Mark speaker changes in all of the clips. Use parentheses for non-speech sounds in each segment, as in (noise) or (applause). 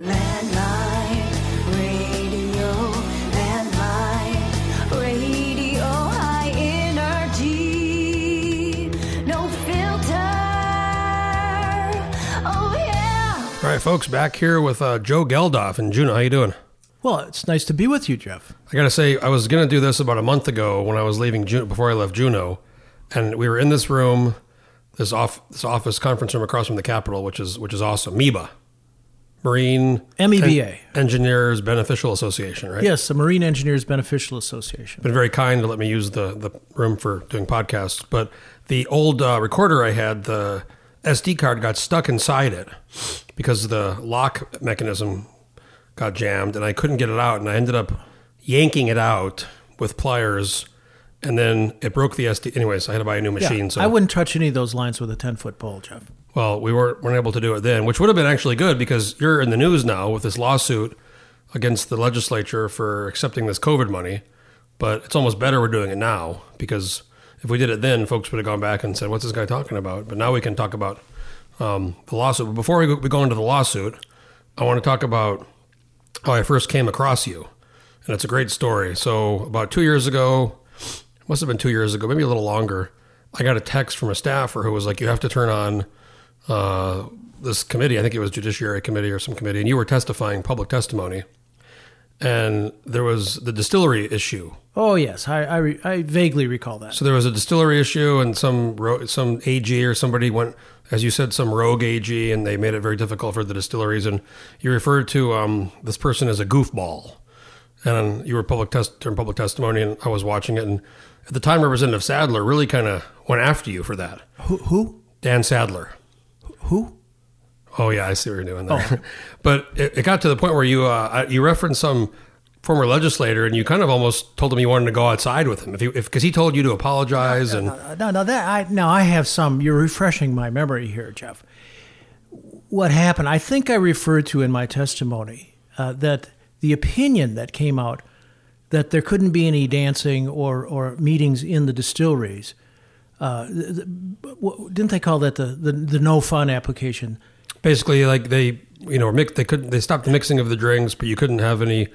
Speaker 1: Landmine radio, landmine radio, high energy, no filter. Oh yeah.
Speaker 2: All right, folks, back here with uh, Joe Geldhof and Juneau. How you doing?
Speaker 3: Well, it's nice to be with you, Jeff.
Speaker 2: I got to say, I was going to do this about a month ago when I was leaving Juneau, before I left Juneau, and we were in this room, this off this office conference room across from the Capitol, which is which is awesome. MEBA, Marine
Speaker 3: MEBA.
Speaker 2: En- Engineers Beneficial Association, right?
Speaker 3: Yes, the Marine Engineers Beneficial Association.
Speaker 2: Been very kind to let me use the the room for doing podcasts, but the old uh, recorder I had, the SD card got stuck inside it because the lock mechanism got jammed, and I couldn't get it out, and I ended up yanking it out with pliers, and then it broke the SD. Anyways, I had to buy a new
Speaker 3: Yeah,
Speaker 2: machine. so
Speaker 3: I wouldn't touch any of those lines with a 10 foot pole, Jeff.
Speaker 2: Well, we weren't, weren't able to do it then, which would have been actually good because you're in the news now with this lawsuit against the legislature for accepting this COVID money. But it's almost better we're doing it now because if we did it then, folks would have gone back and said, "What's this guy talking about?" But now we can talk about um, the lawsuit. But before we go, we go into the lawsuit, I want to talk about how I first came across you, and it's a great story. So about two years ago, must have been two years ago, maybe a little longer. I got a text from a staffer who was like, "You have to turn on uh, this committee. I think it was Judiciary Committee or some committee, and you were testifying public testimony. And there was the distillery issue.
Speaker 3: Oh, yes, I, I, re- I vaguely recall that.
Speaker 2: So there was a distillery issue, and some ro- some AG or somebody went, as you said, some rogue AG, and they made it very difficult for the distilleries. And you referred to um, this person as a goofball, and you were public test during public testimony, and I was watching it. And at the time, Representative Saddler really kind of went after you for that.
Speaker 3: who? Who?
Speaker 2: Dan Saddler.
Speaker 3: Who?
Speaker 2: Oh yeah, I see what you're doing there. (laughs) but it, it got to the point where you uh, you referenced some former legislator, and you kind of almost told him you wanted to go outside with him if because if, 'cause he told you to apologize and
Speaker 3: Uh, No, no, that I now I have some. You're refreshing my memory here, Jeff. What happened? I think I referred to in my testimony uh, that the opinion that came out that there couldn't be any dancing or or meetings in the distilleries. Uh, didn't they call that the, the, the no fun application?
Speaker 2: basically like they you know mix they couldn't they stopped the mixing of the drinks, but you couldn't have any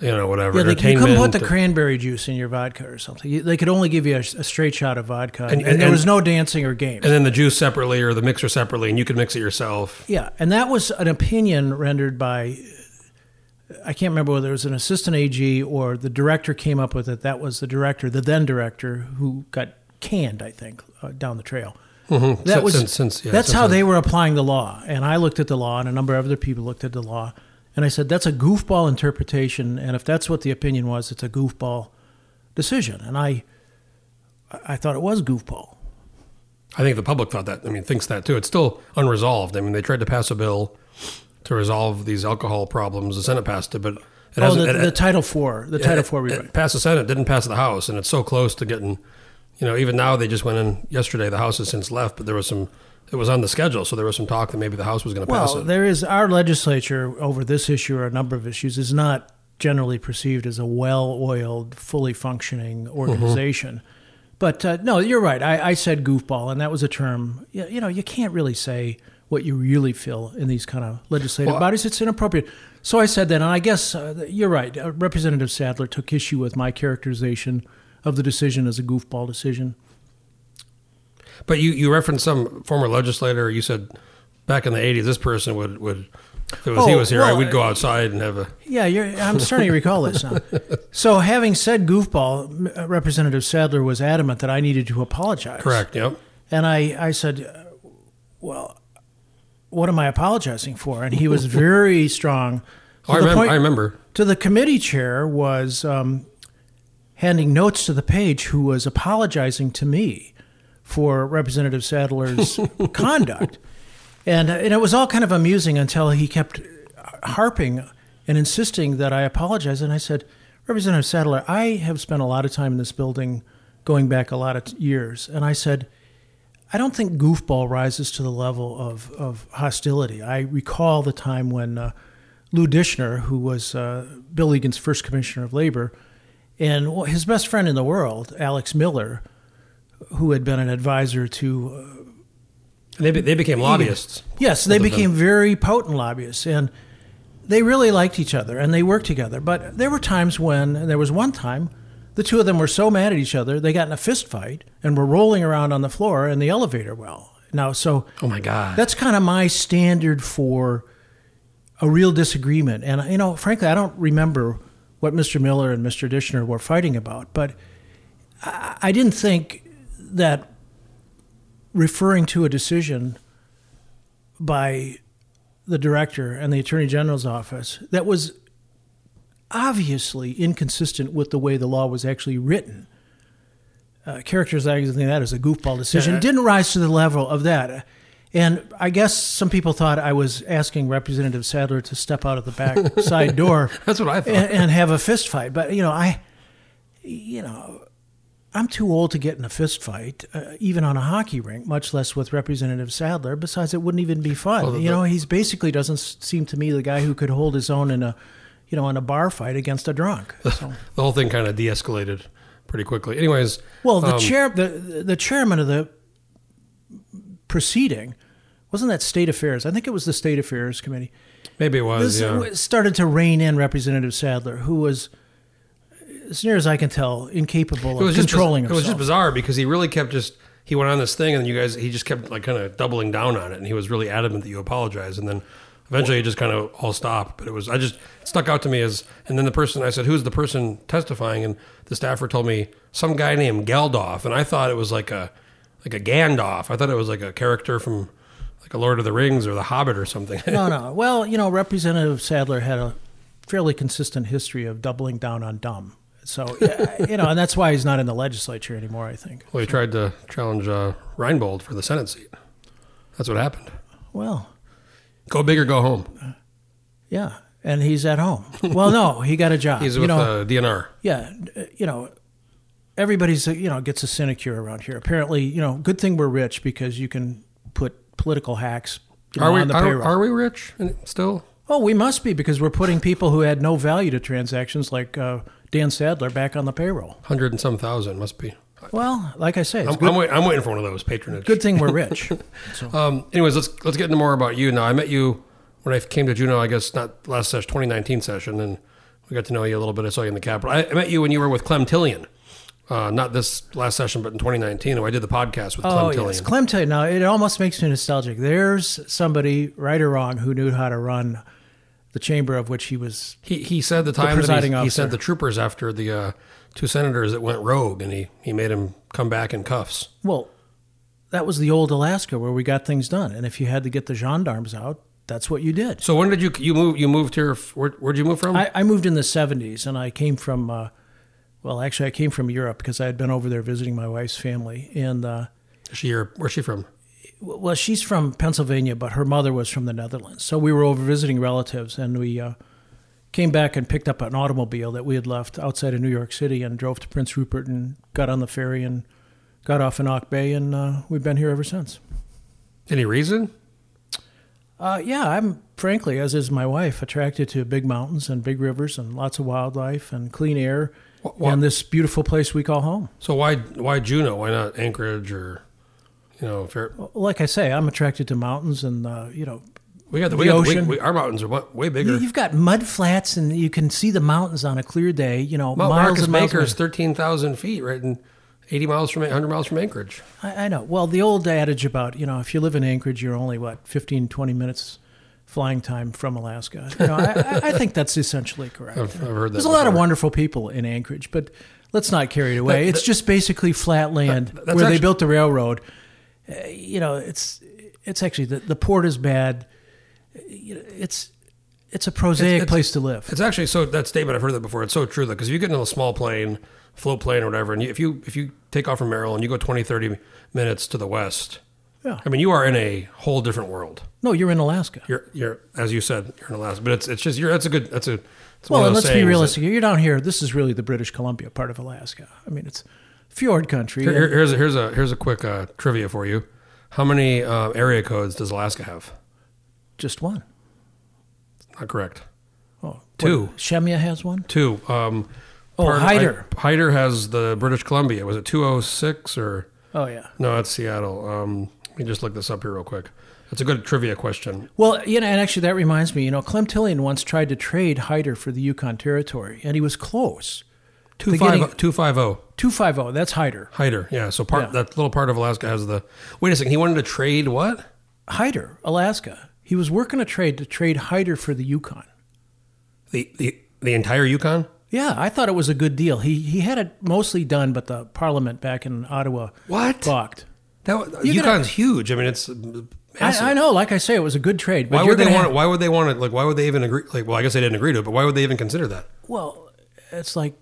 Speaker 2: you know whatever
Speaker 3: Yeah, they, you couldn't put the cranberry juice in your vodka or something. They could only give you a, a straight shot of vodka, and,
Speaker 2: And- and-
Speaker 3: there was no dancing or games.
Speaker 2: and then the juice separately or the mixer separately, and you could mix it yourself.
Speaker 3: Yeah, and that was an opinion rendered by I can't remember whether it was an assistant AG or the director came up with it. That was the director, the then director, who got canned, I think, uh, down the trail. That
Speaker 2: Since-
Speaker 3: was
Speaker 2: since- since- yeah,
Speaker 3: that's how they were applying the law, and I looked at the law, and a number of other people looked at the law, and I said that's a goofball interpretation, and if that's what the opinion was, it's a goofball decision, and I I thought it was goofball.
Speaker 2: I think the public thought that. I mean, thinks that too. It's still unresolved. I mean, they tried to pass a bill to resolve these alcohol problems. The Senate passed it, but it
Speaker 3: Oh,
Speaker 2: hasn't.
Speaker 3: the,
Speaker 2: it-
Speaker 3: the Title Four, the Title
Speaker 2: it-
Speaker 3: Four
Speaker 2: it passed the Senate, didn't pass the House, and it's so close to getting. You know, even now they just went in yesterday. The House has since left, but there was some. It was on the schedule, so there was some talk that maybe the House was going to pass it.
Speaker 3: Well, there is our legislature over this issue or a number of issues is not generally perceived as a well-oiled, fully functioning organization. But uh, no, you're right. I, I said goofball, and that was a term. You, you know, you can't really say what you really feel in these kind of legislative
Speaker 2: Well,
Speaker 3: bodies. It's inappropriate. So I said that, and I guess uh, you're right. Uh, Representative Saddler took issue with my characterization of the decision as a goofball decision.
Speaker 2: But you, you referenced some former legislator. You said back in the '80s, this person would would if it was he
Speaker 3: Oh,
Speaker 2: was here,
Speaker 3: well,
Speaker 2: we'd go outside and have a.
Speaker 3: Yeah, you're, I'm starting to recall this now. (laughs) So, having said goofball, uh, Representative Saddler was adamant that I needed to apologize.
Speaker 2: Correct. Yep.
Speaker 3: And I, I said, uh, well, what am I apologizing for? And he was very (laughs) strong.
Speaker 2: Oh, I remember.
Speaker 3: point-
Speaker 2: I remember.
Speaker 3: To the committee chair was um, handing notes to the page who was apologizing to me for Representative Saddler's (laughs) conduct. And, uh, and it was all kind of amusing until he kept harping and insisting that I apologize. And I said, Representative Saddler, I have spent a lot of time in this building going back a lot of t- years. And I said, I don't think goofball rises to the level of, of hostility. I recall the time when uh, Lou Dischner, who was uh, Bill Egan's first commissioner of labor, and his best friend in the world, Alex Miller, who had been an advisor to uh,
Speaker 2: They, be- they became lobbyists.
Speaker 3: Yes, they became very potent lobbyists, and they really liked each other and they worked together. But there were times when, and there was one time, the two of them were so mad at each other they got in a fist fight and were rolling around on the floor in the elevator well. Now, so
Speaker 2: Oh my God.
Speaker 3: that's kind of my standard for a real disagreement. And you know, frankly, I don't remember what Mr. Miller and Mr. Dischner were fighting about, but I, I didn't think that referring to a decision by the director and the attorney general's office that was obviously inconsistent with the way the law was actually written. Uh, characterizing that as a goofball decision
Speaker 2: Yeah.
Speaker 3: didn't rise to the level of that. And I guess some people thought I was asking Representative Saddler to step out of the back (laughs) side door (laughs)
Speaker 2: That's what I thought.
Speaker 3: and, and have a fist fight. But you know, I, you know, I'm too old to get in a fist fight, uh, even on a hockey rink, much less with Representative Saddler. Besides, it wouldn't even be fun.
Speaker 2: Well,
Speaker 3: you know, he's basically doesn't seem to me the guy who could hold his own in a, you know, in a bar fight against a drunk. (laughs) So,
Speaker 2: the whole thing kind of de-escalated pretty quickly. Anyways,
Speaker 3: well, the
Speaker 2: um,
Speaker 3: chair, the the chairman of the proceeding, wasn't that State Affairs? I think it was the State Affairs Committee.
Speaker 2: maybe it was.
Speaker 3: This
Speaker 2: yeah.
Speaker 3: started to rein in Representative Saddler, who was, as near as I can tell, incapable of controlling
Speaker 2: It was just bizarre because he really kept just he went on this thing and you guys he just kept like kind of doubling down on it and he was really adamant that you apologize and then eventually it just kind of all stopped. But it was I just it stuck out to me as and then the person I said who's the person testifying and the staffer told me some guy named Geldhof and I thought it was like a like a Gandalf. I thought it was like a character from like a Lord of the Rings or The Hobbit or something. (laughs)
Speaker 3: no, no. Well, you know, Representative Saddler had a fairly consistent history of doubling down on dumb. So, (laughs) you know, and that's why he's not in the legislature anymore, I think.
Speaker 2: well, he tried to challenge uh, Reinbold for the Senate seat. That's what happened.
Speaker 3: Well,
Speaker 2: Go big or go home.
Speaker 3: yeah. And he's at home. Well, no, he got a job. (laughs)
Speaker 2: He's
Speaker 3: you
Speaker 2: with
Speaker 3: know,
Speaker 2: uh, DNR.
Speaker 3: yeah, uh, you know, everybody's you know gets a sinecure around here. Apparently, you know, good thing we're rich because you can put political hacks you know,
Speaker 2: Are we
Speaker 3: on the
Speaker 2: are,
Speaker 3: payroll.
Speaker 2: are we rich still?
Speaker 3: oh, we must be because we're putting people who had no value to transactions like uh, Dan Saddler back on the payroll.
Speaker 2: Hundred and some thousand must be.
Speaker 3: Well, like I say,
Speaker 2: I'm, I'm, wait, I'm waiting for one of those patronage.
Speaker 3: good thing we're rich. So, (laughs)
Speaker 2: Um, anyways, let's let's get into more about you now. I met you when I came to Juneau. I guess not last session, 2019 session, and we got to know you a little bit. I saw you in the Capitol. I, I met you when you were with Clem Tillion. Uh, not this last session, but in 2019. I did the podcast with Clem
Speaker 3: oh
Speaker 2: Tillion.
Speaker 3: yes, Clem Tillion. Now it almost makes me nostalgic. There's somebody, right or wrong, who knew how to run the chamber of which he was.
Speaker 2: He he said the time that he, he sent the troopers after the uh, two senators that went rogue, and he he made him come back in cuffs.
Speaker 3: Well, that was the old Alaska where we got things done, and if you had to get the gendarmes out, that's what you did.
Speaker 2: So when did you you move? You moved here? Where, where'd you move from?
Speaker 3: I, I moved in the 70s, and I came from, uh, well, actually, I came from Europe because I had been over there visiting my wife's family. And, uh,
Speaker 2: Is she your, where's she from?
Speaker 3: well, she's from Pennsylvania, but her mother was from the Netherlands. So we were over visiting relatives, and we uh, came back and picked up an automobile that we had left outside of New York City and drove to Prince Rupert and got on the ferry and got off in Auk Bay, and uh, we've been here ever since.
Speaker 2: Any reason?
Speaker 3: Uh, yeah, I'm frankly, as is my wife, attracted to big mountains and big rivers and lots of wildlife and clean air
Speaker 2: Wh- wh-
Speaker 3: and this beautiful place we call home.
Speaker 2: So why why Juneau? Why not Anchorage or you know? Fair,
Speaker 3: Like I say, I'm attracted to mountains and uh, you know,
Speaker 2: we got the,
Speaker 3: The
Speaker 2: we got the- we-
Speaker 3: ocean.
Speaker 2: we- our mountains are way bigger.
Speaker 3: you- you've got mud flats and you can see the mountains on a clear day. You know,
Speaker 2: Mount
Speaker 3: miles
Speaker 2: Marcus
Speaker 3: and miles.
Speaker 2: Baker is thirteen thousand feet, right, and eighty miles from hundred miles from Anchorage.
Speaker 3: I, I know. Well, the old adage about you know, if you live in Anchorage, you're only what 15, 20 minutes flying time from Alaska. You know, I, I- think that's essentially correct.
Speaker 2: I've, I've heard that.
Speaker 3: There's a lot of wonderful people in Anchorage, but let's not carry it away.
Speaker 2: That-
Speaker 3: it's just basically flat land
Speaker 2: that's
Speaker 3: where they built the railroad. Uh, you know, it's it's actually the, the port is bad. You know, it's it's a prosaic
Speaker 2: it's-
Speaker 3: place to live.
Speaker 2: It's actually so that statement I've heard that before. It's so true though, because if you get in a small plane, float plane or whatever, and you, if you if you take off from Maryland, you go 20, 30 minutes to the west.
Speaker 3: Yeah.
Speaker 2: I mean, you are in a whole different world.
Speaker 3: No, you're in Alaska.
Speaker 2: You're you're as you said, you're in Alaska, but it's it's just you're that's a good that's a it's
Speaker 3: well, let's be
Speaker 2: sayings that-
Speaker 3: realistic. You're down here. This is really the British Columbia part of Alaska. I mean, it's fjord country.
Speaker 2: Here- here's a, here's a here's a quick uh, trivia for you. How many uh, area codes does Alaska have?
Speaker 3: just one.
Speaker 2: Not correct.
Speaker 3: Oh,
Speaker 2: Two.
Speaker 3: what, Shemya has one.
Speaker 2: Two. Um,
Speaker 3: Oh, Hyder.
Speaker 2: I- Hyder has the British Columbia. Was it 206 or
Speaker 3: Oh yeah.
Speaker 2: no? It's Seattle. Um, let me just look this up here real quick. That's a good trivia question.
Speaker 3: Well, you know, and actually that reminds me, you know, Clem Tillion once tried to trade Hyder for the Yukon Territory, and he was close.
Speaker 2: Two
Speaker 3: Beginning-
Speaker 2: five two five zero.
Speaker 3: 250, that's Hyder.
Speaker 2: Hyder, yeah. So part
Speaker 3: Yeah.
Speaker 2: that little part of Alaska has the. Wait a second. He wanted to trade what?
Speaker 3: Hyder, Alaska. He was working a trade to trade Hyder for the Yukon.
Speaker 2: The the the entire Yukon.
Speaker 3: Yeah, I thought it was a good deal. He he had it mostly done, but the Parliament back in Ottawa
Speaker 2: What?
Speaker 3: balked.
Speaker 2: That
Speaker 3: You gotta-
Speaker 2: huge. I mean, it's massive.
Speaker 3: I, I know, like I say, it was a good trade. But
Speaker 2: Why would they want?
Speaker 3: have-
Speaker 2: Why would they want it? Like, why would they even agree? Like, well, I guess they didn't agree to it, but why would they even consider that?
Speaker 3: Well, it's like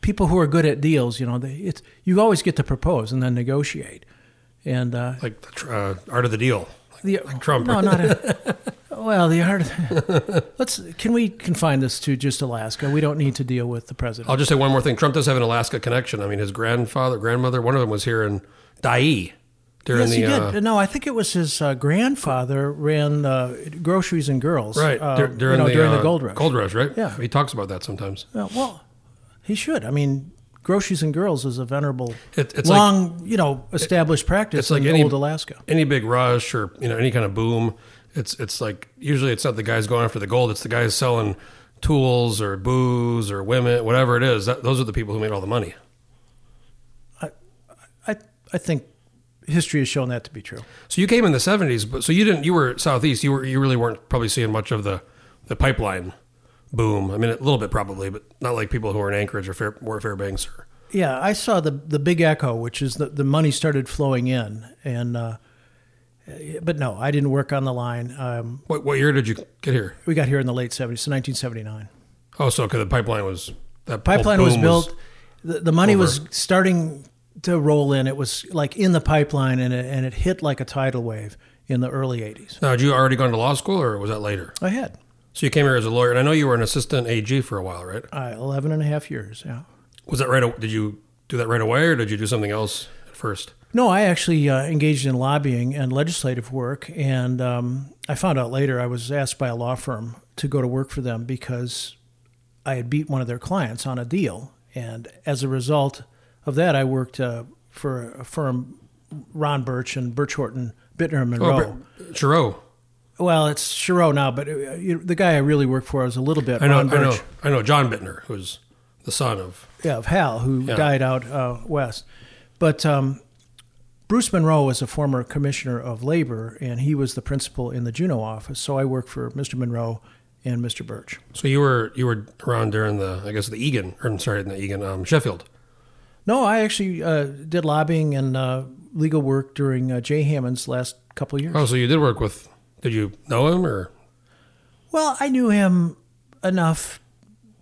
Speaker 3: people who are good at deals. You know, they, it's you always get to propose and then negotiate. And uh,
Speaker 2: Like the tr- uh, art of the deal.
Speaker 3: the
Speaker 2: like Trump.
Speaker 3: No, not (laughs) a, well. The art. (laughs) let's. Can we confine this to just Alaska? We don't need to deal with the president.
Speaker 2: I'll just say one more thing. Trump does have an Alaska connection. I mean, his grandfather, grandmother, one of them was here in Dai during
Speaker 3: yes,
Speaker 2: the
Speaker 3: he did.
Speaker 2: uh,
Speaker 3: no, I think it was his uh, grandfather ran uh, groceries and girls.
Speaker 2: right
Speaker 3: uh,
Speaker 2: dur- during,
Speaker 3: you know,
Speaker 2: the,
Speaker 3: during
Speaker 2: uh,
Speaker 3: the gold rush.
Speaker 2: Gold rush, right?
Speaker 3: Yeah.
Speaker 2: he talks about that sometimes.
Speaker 3: Uh, well, he should. I mean, groceries and girls is a venerable,
Speaker 2: It- it's like-
Speaker 3: long, you know, established practice
Speaker 2: it's like
Speaker 3: in
Speaker 2: any-
Speaker 3: old Alaska.
Speaker 2: Any big rush or you know any kind of boom, it's it's like usually it's not the guys going after the gold. It's the guys selling tools or booze or women, whatever it is. That, those are the people who made all the money.
Speaker 3: I I think history has shown that to be true.
Speaker 2: So you came in the seventies, but so you didn't. You were southeast. You were you really weren't probably seeing much of the the pipeline boom. I mean, a little bit probably, but not like people who are in Anchorage or Fair, or Fairbanks. Or,
Speaker 3: Yeah, I saw the the big echo, which is the the money started flowing in, and uh, but no, I didn't work on the line. Um,
Speaker 2: what what year did you get here?
Speaker 3: we got here in the late seventies, so nineteen seventy nine.
Speaker 2: Oh, so because the pipeline was that
Speaker 3: Pipeline was built. the, the money was starting to roll in. It was like in the pipeline, and it, and it hit like a tidal wave in the early eighties.
Speaker 2: Now, had you already gone to law school, or was that later?
Speaker 3: I had
Speaker 2: So you came here as a lawyer, and I know you were an assistant AG for a while, right?
Speaker 3: uh, 11 and a half years. Yeah.
Speaker 2: Was that right? Did you do that right away, or did you do something else at first?
Speaker 3: No, I actually uh, engaged in lobbying and legislative work, and um, I found out later I was asked by a law firm to go to work for them because I had beat one of their clients on a deal, and as a result of that, I worked uh, for a firm, Ron Birch and Birch Horton, Bittner and Monroe.
Speaker 2: Oh, but- Chiro.
Speaker 3: well, it's Chiro now, but uh, you know, the guy I really worked for was a little bit
Speaker 2: I know,
Speaker 3: Ron
Speaker 2: I know, I know. John Bittner, who's the son of.
Speaker 3: yeah, of Hal, who
Speaker 2: Yeah.
Speaker 3: died out uh, west. But um, Bruce Monroe was a former commissioner of labor, and he was the principal in the Juneau office. So I worked for Mr. Monroe and Mr. Birch.
Speaker 2: So you were you were around during the I guess the Egan or I'm sorry in the Egan um, Sheffield.
Speaker 3: No, I actually uh, did lobbying and uh, legal work during uh, Jay Hammond's last couple of years.
Speaker 2: Oh, so you did work with? Did you know him or?
Speaker 3: Well, I knew him enough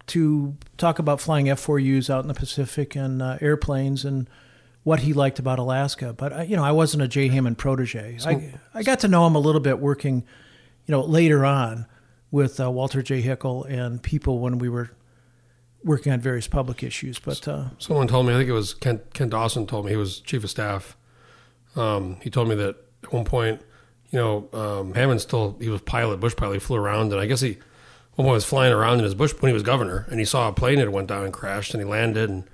Speaker 3: to talk about flying F4Us out in the Pacific and uh, airplanes and what he liked about Alaska. But uh, you know, I wasn't a Jay Hammond protege. I I got to know him a little bit working, you know, later on with uh, Walter J. Hickel and people when we were working on various public issues. But uh,
Speaker 2: Someone told me, I think it was Kent, Kent Dawson told me, he was chief of staff. Um, he told me that at one point, you know, um, Hammond still, he was pilot, bush pilot, he flew around, and I guess he, one point was flying around in his bush when he was governor, and he saw a plane that went down and crashed, and he landed, and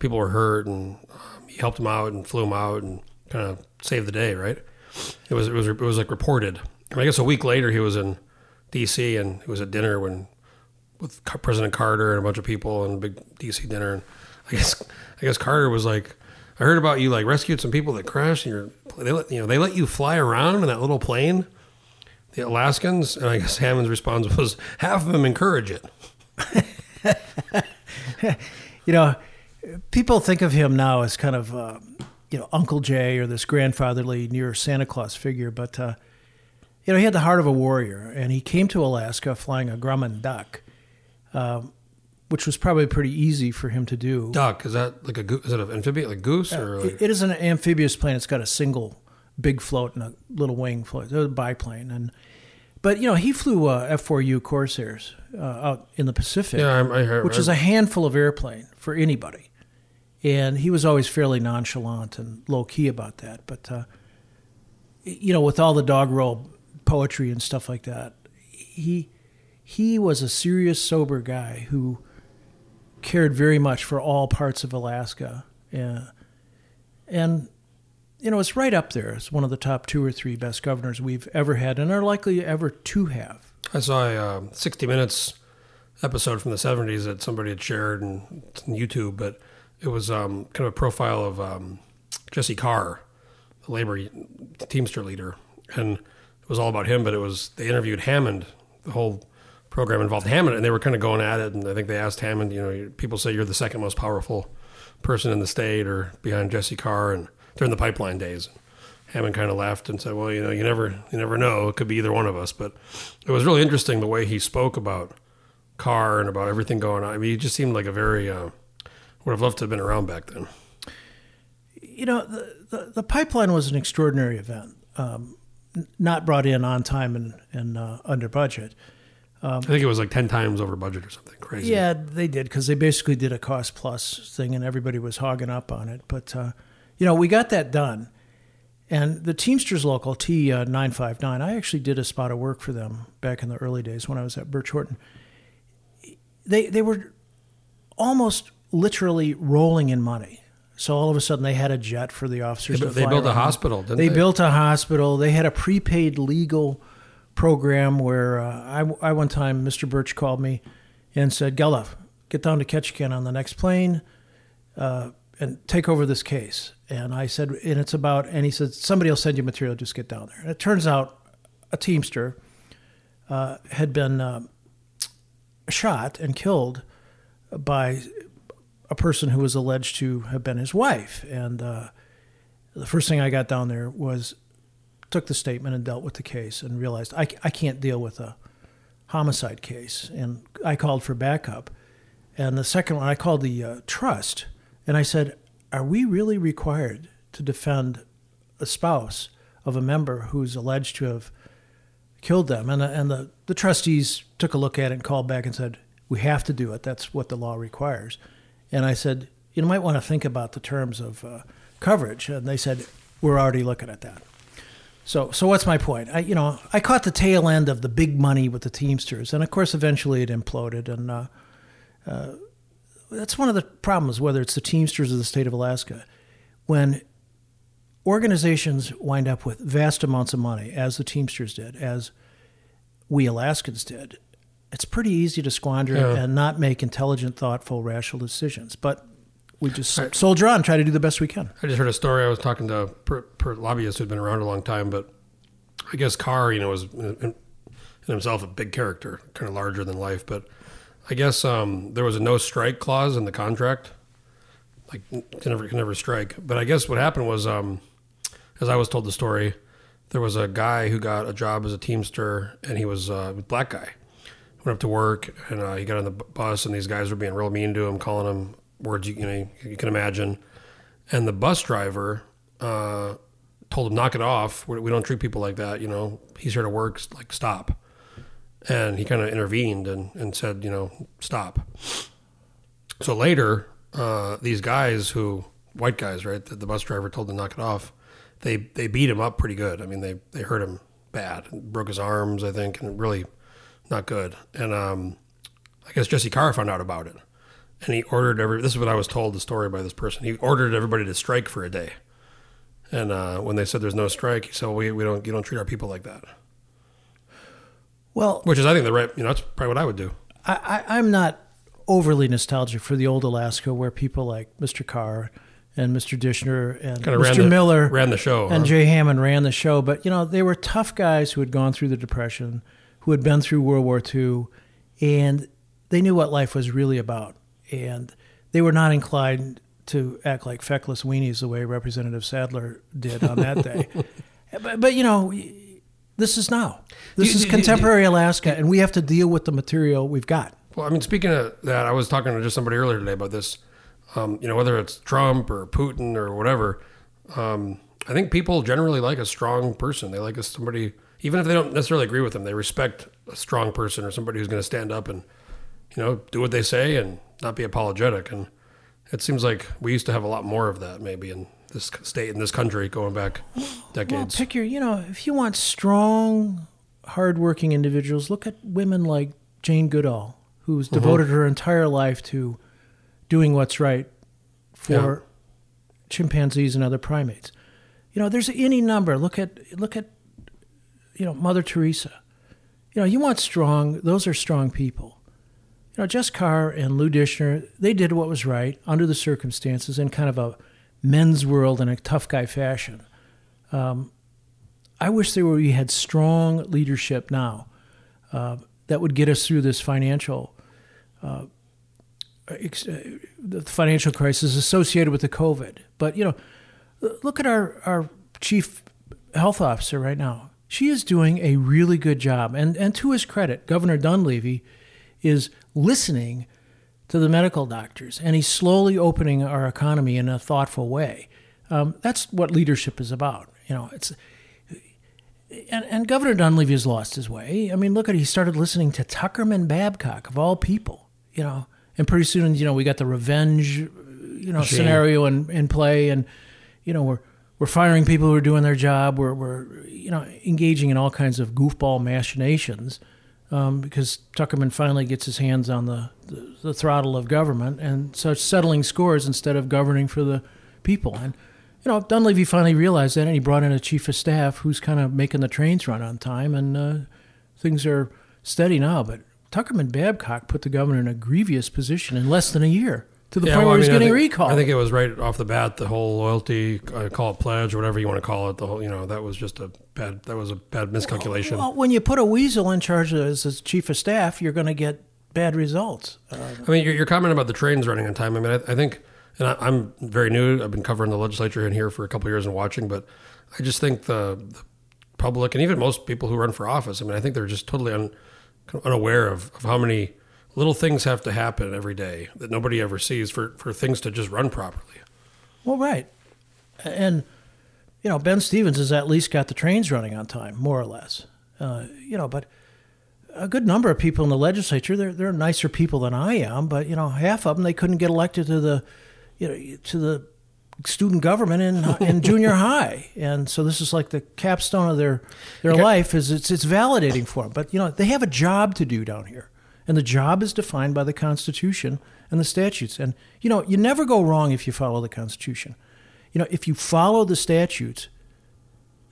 Speaker 2: people were hurt, and um, he helped him out and flew him out and kind of saved the day, right? It was, it was, it was like reported. I guess a week later, he was in D.C., and he was at dinner when with President Carter and a bunch of people and a big DC dinner. And I guess I guess Carter was like, I heard about you like rescued some people that crashed. And you're they let you know they let you fly around in that little plane, the Alaskans. And I guess Hammond's response was half of them encourage it. (laughs)
Speaker 3: you know, people think of him now as kind of, uh, you know, Uncle Jay or this grandfatherly near Santa Claus figure. But, uh, you know, he had the heart of a warrior, and he came to Alaska flying a Grumman duck, um, which was probably pretty easy for him to do.
Speaker 2: Duck is that like a goo- is it an amphibian like goose or like,
Speaker 3: It- it is an amphibious plane. It's got a single big float and a little wing float, It's a biplane. And but you know, he flew uh, F4U Corsairs uh, out in the Pacific
Speaker 2: yeah I, I heard
Speaker 3: which is a handful of airplane for anybody. And he was always fairly nonchalant and low key about that. But, uh, you know, with all the dog roll poetry and stuff like that, he he was a serious, sober guy who cared very much for all parts of Alaska. Yeah. And you know, it's right up there. It's one of the top two or three best governors we've ever had and are likely ever to have.
Speaker 2: I saw a uh, 60 Minutes episode from the 70s that somebody had shared on YouTube, but it was um, kind of a profile of um, Jesse Carr, the labor Teamster leader, and it was all about him. But it was they interviewed Hammond. The whole program involved Hammond, and they were kind of going at it. And I think they asked Hammond, you know, people say you're the second most powerful person in the state, or behind Jesse Carr, and during the pipeline days. Hammond kind of laughed and said, "Well, you know, you never, you never know. It could be either one of us." But it was really interesting the way he spoke about Carr and about everything going on. I mean, he just seemed like a very uh, would have loved to have been around back then.
Speaker 3: You know, the, the, the pipeline was an extraordinary event, um, not brought in on time and, and uh, under budget.
Speaker 2: I think it was like ten times over budget or something crazy.
Speaker 3: Yeah, they did because they basically did a cost plus thing, and everybody was hogging up on it. But uh, you know, we got that done, and the Teamsters local T uh, nine five nine. I actually did a spot of work for them back in the early days when I was at Birch Horton. They they were almost literally rolling in money. So all of a sudden, they had a jet for the officers.
Speaker 2: They, they built a hospital, didn't
Speaker 3: They
Speaker 2: they?
Speaker 3: built a hospital. They had a prepaid legal program where uh, I, I one time Mr. Birch called me and said, "Geldhof, get down to Ketchikan on the next plane uh, and take over this case." And I said, "And it's about," and he said, "Somebody will send you material. Just get down there." And it turns out a Teamster uh, had been uh, shot and killed by a person who was alleged to have been his wife. And uh, the first thing I got down there was took the statement and dealt with the case and realized I, I can't deal with a homicide case. And I called for backup. And the second one, I called the uh, trust and I said, Are we really required to defend a spouse of a member who's alleged to have killed them? And, and the, the trustees took a look at it and called back and said, We have to do it. That's what the law requires. And I said, You might want to think about the terms of uh, coverage. And they said, We're already looking at that. So, so what's my point? I, you know, I caught the tail end of the big money with the Teamsters, and of course, eventually it imploded. And uh, uh, that's one of the problems, whether it's the Teamsters or the state of Alaska, when organizations wind up with vast amounts of money, as the Teamsters did, as we Alaskans did. It's pretty easy to squander
Speaker 2: Yeah.
Speaker 3: and not make intelligent, thoughtful, rational decisions. But we just
Speaker 2: Right.
Speaker 3: soldier on, try to do the best we can.
Speaker 2: I just heard a story. I was talking to a per, per lobbyist who'd been around a long time, but I guess Carr, you know, was in, in himself a big character, kind of larger than life. But I guess um, there was a no strike clause in the contract, like can never can never strike. But I guess what happened was, um, as I was told the story, there was a guy who got a job as a teamster, and he was uh, a black guy. Went up to work, and uh, he got on the bus, and these guys were being real mean to him, calling him words you, you know you can imagine. And the bus driver uh, told him, "Knock it off. We we don't treat people like that. You know, he's here to work. Like, stop." And he kind of intervened and, and said, "You know, stop." So later, uh, these guys who white guys, right? The, the bus driver told them knock it off. They they beat him up pretty good. I mean, they they hurt him bad, broke his arms, I think, and really not good. And um, I guess Jesse Carr found out about it, and he ordered every. This is what I was told the story by this person. He ordered everybody to strike for a day. And uh, when they said there's no strike, he said, well, "We we don't you don't treat our people like that."
Speaker 3: Well,
Speaker 2: Which is, I think, the right. You know, that's probably what I would do.
Speaker 3: I, I, I'm not overly nostalgic for the old Alaska where people like Mr. Carr and Mr. Dischner and
Speaker 2: Kind of
Speaker 3: Mr.
Speaker 2: the,
Speaker 3: Miller
Speaker 2: ran the show.
Speaker 3: and
Speaker 2: huh?
Speaker 3: Jay Hammond ran the show. But, you know, they were tough guys who had gone through the Depression, who had been through World War II, and they knew what life was really about. And they were not inclined to act like feckless weenies the way Representative Saddler did on that day. (laughs) but, but, you know, this is now. This
Speaker 2: Do-
Speaker 3: is
Speaker 2: do-
Speaker 3: contemporary Alaska, and we have to deal with the material we've got.
Speaker 2: Well, I mean, speaking of that, I was talking to just somebody earlier today about this. Um, you know, whether it's Trump or Putin or whatever, um, I think people generally like a strong person. They like a, somebody, even if they don't necessarily agree with them, they respect a strong person or somebody who's going to stand up and, you know, do what they say and not be apologetic. And it seems like we used to have a lot more of that, maybe in this state, in this country, going back
Speaker 3: Well,
Speaker 2: decades.
Speaker 3: pick your, you know, if you want strong, hardworking individuals, look at women like Jane Goodall, who's mm-hmm. devoted her entire life to doing what's right for chimpanzees and other primates. You know, there's any number. Look at look at you know Mother Teresa. You know, you want strong. Those are strong people. You know, Jess Carr and Lou Dischner, they did what was right under the circumstances in kind of a men's world in a tough guy fashion. Um, I wish there were, we had strong leadership now uh, that would get us through this financial uh, ex- uh, the financial crisis associated with the COVID. But you know, look at our our chief health officer right now. She is doing a really good job, and and to his credit, Governor Dunleavy is listening to the medical doctors, and he's slowly opening our economy in a thoughtful way. Um, that's what leadership is about. You know, it's and, and Governor Dunleavy has lost his way. I mean, look at he started listening to Tuckerman Babcock of all people. You know, and pretty soon, you know, we got the revenge, you know, scenario in, in play, and you know, we're we're firing people who are doing their job. We're we're you know engaging in all kinds of goofball machinations um, because Tuckerman finally gets his hands on the, the, the throttle of government and starts settling scores instead of governing for the people. And you know, Dunleavy finally realized that, and he brought in a chief of staff who's kind of making the trains run on time, and uh, things are steady now. But Tuckerman Babcock put the governor in a grievous position in less than a year, to the
Speaker 2: Yeah,
Speaker 3: point
Speaker 2: well,
Speaker 3: where he's
Speaker 2: I mean,
Speaker 3: getting recalled.
Speaker 2: I think it was right off the bat the whole loyalty, uh, call it pledge or whatever you want to call it. The whole, you know, that was just a bad. That was a bad miscalculation.
Speaker 3: well, when you put a weasel in charge as chief of staff, you're going to get bad results. Uh,
Speaker 2: I mean, your, your comment about the trains running on time. I mean, I, I think, and I, I'm very new. I've been covering the legislature in here for a couple of years and watching, but I just think the, the public and even most people who run for office. I mean, I think they're just totally un, unaware of, of how many little things have to happen every day that nobody ever sees for, for things to just run properly.
Speaker 3: Well, right. And, you know, Ben Stevens has at least got the trains running on time, more or less. Uh, you know, but a good number of people in the legislature, they're, they're nicer people than I am, but, you know, half of them, they couldn't get elected to the, you know, to the student government in, (laughs) in junior high. And so this is like the capstone of their, their
Speaker 2: Okay.
Speaker 3: life is it's, it's validating for them. But, you know, they have a job to do down here. And the job is defined by the Constitution and the statutes. And, you know, you never go wrong if you follow the Constitution. You know, if you follow the statutes,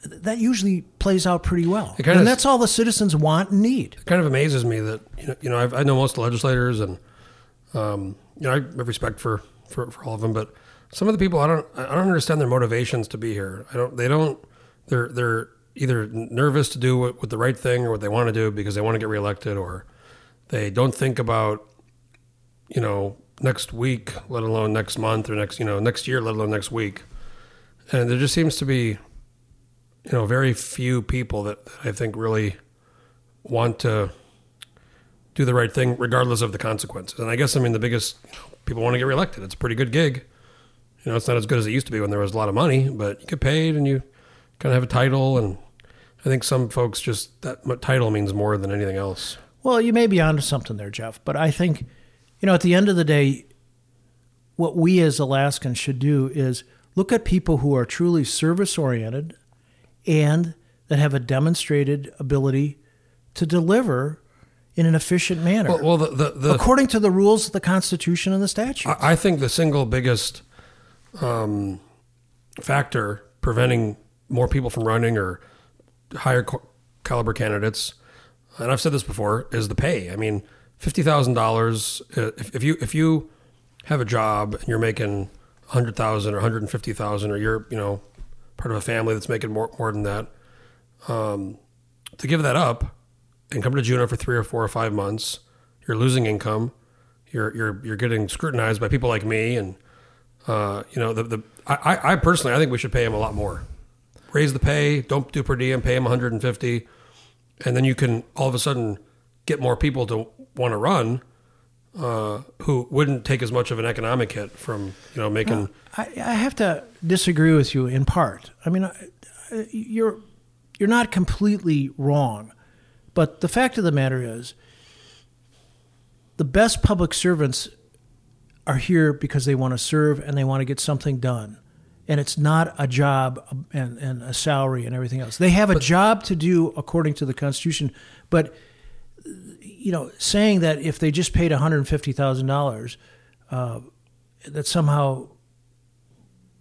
Speaker 3: that usually plays out pretty well. And that's all the citizens want and need.
Speaker 2: It kind of amazes me that you know, you know I've, I know most legislators, and um, you know I have respect for, for, for all of them, but some of the people I don't I don't understand their motivations to be here. I don't they don't they're they're either nervous to do what, what the right thing or what they want to do because they want to get reelected, or they don't think about you know next week, let alone next month or next you know next year, let alone next week. And there just seems to be you know very few people that, that I think really want to do the right thing regardless of the consequences. And I guess I mean the biggest people want to get reelected. It's a pretty good gig. You know, it's not as good as it used to be when there was a lot of money, but you get paid and you kind of have a title. And I think some folks just that title means more than anything else.
Speaker 3: Well, you may be onto something there, Jeff, but I think, you know, at the end of the day, what we as Alaskans should do is look at people who are truly service oriented and that have a demonstrated ability to deliver in an efficient manner
Speaker 2: Well, well the the, the
Speaker 3: according to the rules of the Constitution and the statutes.
Speaker 2: I think the single biggest um, factor preventing more people from running or higher caliber candidates, and I've said this before, is the pay. I mean, fifty thousand dollars. If if you if you have a job and you're making hundred thousand or hundred and fifty thousand, or you're you know part of a family that's making more more than that, um, to give that up and come to Juneau for three or four or five months, you're losing income. You're you're you're getting scrutinized by people like me, and uh, you know the the I, I- I personally I think we should pay him a lot more. Raise the pay. Don't do per diem. Pay him 150, and then you can all of a sudden get more people to want to run, uh, who wouldn't take as much of an economic hit from you know making.
Speaker 3: I, I have to disagree with you in part. I mean, you're you're not completely wrong, but the fact of the matter is, the best public servants are here because they want to serve and they want to get something done, and it's not a job and, and a salary and everything else. They have a job to do according to the Constitution, but you know, saying that if they just paid one hundred fifty thousand uh, dollars, that somehow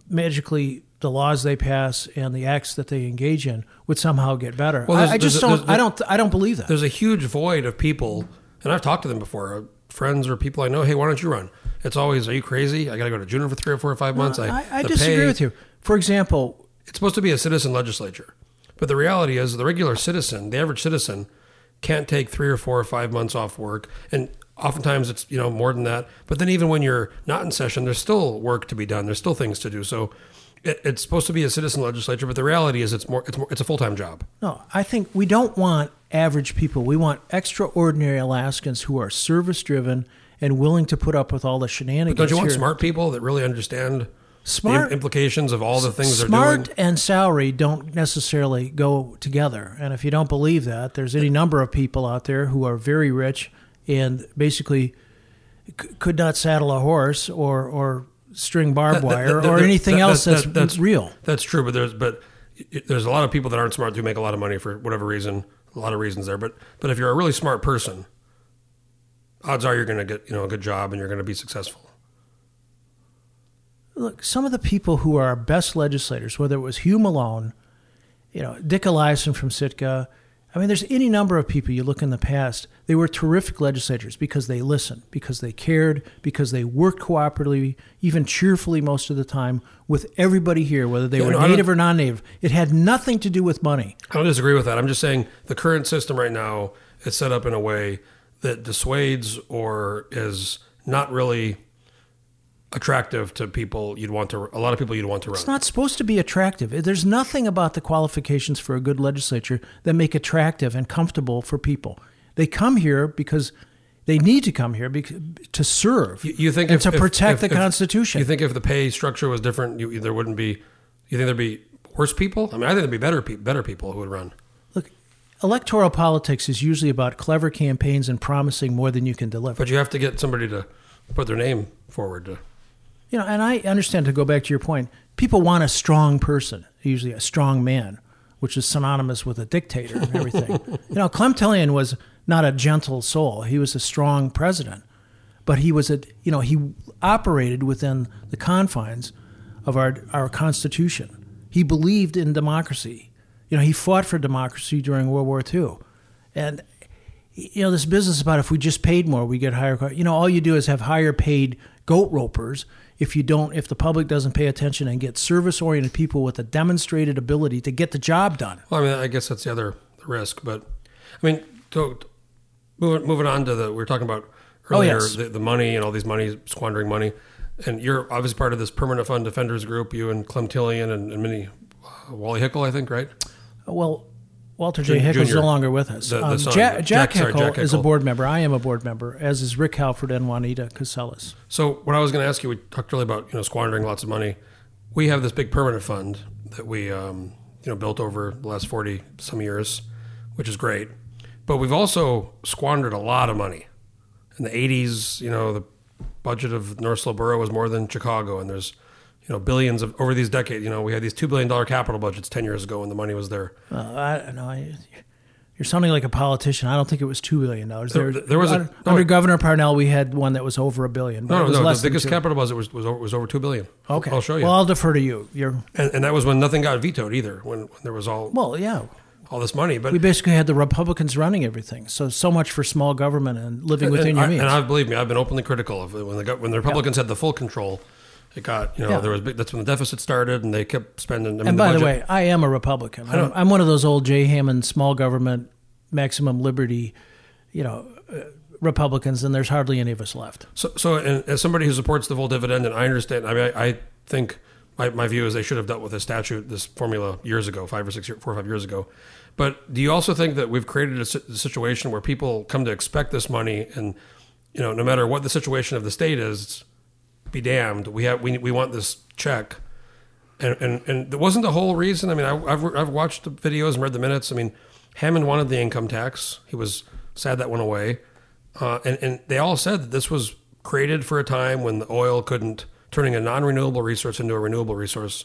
Speaker 3: magically the laws they pass and the acts that they engage in would somehow get better.
Speaker 2: Well,
Speaker 3: I, I just don't. I don't. I don't believe that.
Speaker 2: There's a huge void of people, and I've talked to them before, friends or people I know. Hey, why don't you run? It's always, are you crazy? I got to go to June for three or four or five months.
Speaker 3: I, I
Speaker 2: the
Speaker 3: disagree
Speaker 2: pay-
Speaker 3: with you. For example,
Speaker 2: It's supposed to be a citizen legislature, but the reality is, the regular citizen, the average citizen, can't take three or four or five months off work, and oftentimes it's you know more than that. But then even when you're not in session, there's still work to be done. There's still things to do. So. It, it's supposed to be a citizen legislature, but the reality is it's more it's more it's a full time job.
Speaker 3: no. I think we don't want average people. We want extraordinary Alaskans who are service driven and willing to put up with all the shenanigans.
Speaker 2: Don't you want
Speaker 3: here.
Speaker 2: smart people that really understand
Speaker 3: Smart-
Speaker 2: the implications of all the things they're doing?
Speaker 3: Smart and salary don't necessarily go together. And if you don't believe that, there's any number of people out there who are very rich and basically c- could not saddle a horse or, or string barbed
Speaker 2: That- that-
Speaker 3: wire
Speaker 2: that-
Speaker 3: or
Speaker 2: that-
Speaker 3: anything else
Speaker 2: that-
Speaker 3: that's, real.
Speaker 2: That's true, but there's but there's a lot of people that aren't smart who make a lot of money for whatever reason. A lot of reasons there, but but if you're a really smart person, odds are you're going to get you know a good job and you're going to be successful.
Speaker 3: Look, some of the people who are our best legislators, whether it was Hugh Malone, you know, Dick Eliason from Sitka, I mean, there's any number of people you look in the past, they were terrific legislators because they listened, because they cared, because they worked cooperatively, even cheerfully most of the time with everybody here, whether they
Speaker 2: Yeah,
Speaker 3: were
Speaker 2: no,
Speaker 3: native or non native. It had nothing to do with money.
Speaker 2: I don't disagree with that. I'm just saying the current system right now is set up in a way that dissuades or is not really attractive to people you'd want to. A lot of people you'd want to run.
Speaker 3: It's not supposed to be attractive. There's nothing about the qualifications for a good legislature that make attractive and comfortable for people. They come here because they need to come here because, to serve.
Speaker 2: You, you think
Speaker 3: and
Speaker 2: if,
Speaker 3: to protect
Speaker 2: if-
Speaker 3: the
Speaker 2: if-
Speaker 3: Constitution?
Speaker 2: You think if the pay structure was different, you, there wouldn't be. You think there'd be worse people? I mean, I think there'd be better pe- better people who would run.
Speaker 3: Electoral politics is usually about clever campaigns and promising more than you can deliver.
Speaker 2: But you have to get somebody to put their name forward. To,
Speaker 3: You know, and I understand to go back to your point, people want a strong person, usually a strong man, which is synonymous with a dictator and everything. (laughs) you know, Clem Tillion was not a gentle soul. He was a strong president, but he was a, you know, he operated within the confines of our our constitution. He believed in democracy. You know, he fought for democracy during World War II. And you know this business about if we just paid more we get higher you know all you do is have higher paid goat ropers if you don't if the public doesn't pay attention and get service oriented people with a demonstrated ability to get the job done
Speaker 2: well, I mean, I guess that's the other risk. But I mean, to, moving moving on to the we were talking about
Speaker 3: Oh,
Speaker 2: earlier
Speaker 3: yes.
Speaker 2: the, the money and all these money squandering money, and you're obviously part of this permanent fund defenders group. You and Clem Tillion and, and Minnie uh, Wally Hickel, I think, right?
Speaker 3: Well walter j
Speaker 2: Jun-
Speaker 3: hickel's
Speaker 2: Junior.
Speaker 3: no longer with us
Speaker 2: The- the
Speaker 3: Um,
Speaker 2: son.
Speaker 3: jack,
Speaker 2: Jack- sorry,
Speaker 3: hickle
Speaker 2: Jack
Speaker 3: is a board member i am a board member as is rick halford and juanita casellas
Speaker 2: So what I was going to ask you, we talked earlier about you know squandering lots of money. We have this big permanent fund that we um, you know built over the last forty some years, which is great. But we've also squandered a lot of money. In the '80s, you know, the budget of North Slope Borough was more than Chicago, and there's you know billions of over these decades. You know, we had these two billion dollar capital budgets ten years ago, and the money was there.
Speaker 3: uh, I know. I, you're sounding like a politician. I don't think it was two billion dollars.
Speaker 2: There- there was a-
Speaker 3: under,
Speaker 2: no,
Speaker 3: Governor Parnell, we had one that was over a billion. But
Speaker 2: No, no,
Speaker 3: less
Speaker 2: the biggest capital budget was was over, was over two billion. I'll-
Speaker 3: Okay,
Speaker 2: I'll show you.
Speaker 3: Well, I'll defer to you. You're
Speaker 2: and, and that was when nothing got vetoed either. When, when there was all
Speaker 3: well, yeah.
Speaker 2: all this money, but
Speaker 3: We basically had the Republicans running everything. So so much for small government and living within
Speaker 2: and,
Speaker 3: your
Speaker 2: I,
Speaker 3: means.
Speaker 2: and I believe me, I've been openly critical of it when the when the Republicans had the full control. It got you know
Speaker 3: Yeah.
Speaker 2: there was big, that's when the deficit started, and they kept spending. I mean,
Speaker 3: and by the,
Speaker 2: budget-
Speaker 3: way, I am a Republican. I'm, I'm one of those old Jay Hammond small government, maximum liberty, you know, uh, Republicans, and there's hardly any of us left.
Speaker 2: so so and as somebody who supports the full dividend, and I understand. I mean, I, I think my, my view is they should have dealt with this statute, this formula years ago, five or six, year, four or five years ago. But do you also think that we've created a, a situation where people come to expect this money, and you know, no matter what the situation of the state is, be damned, we have we we want this check. And, and and that wasn't the whole reason. I mean, I, I've I've watched the videos and read the minutes. I mean, Hammond wanted the income tax. He was sad that went away, uh, and and they all said that this was created for a time when the oil couldn't turning a non-renewable resource into a renewable resource.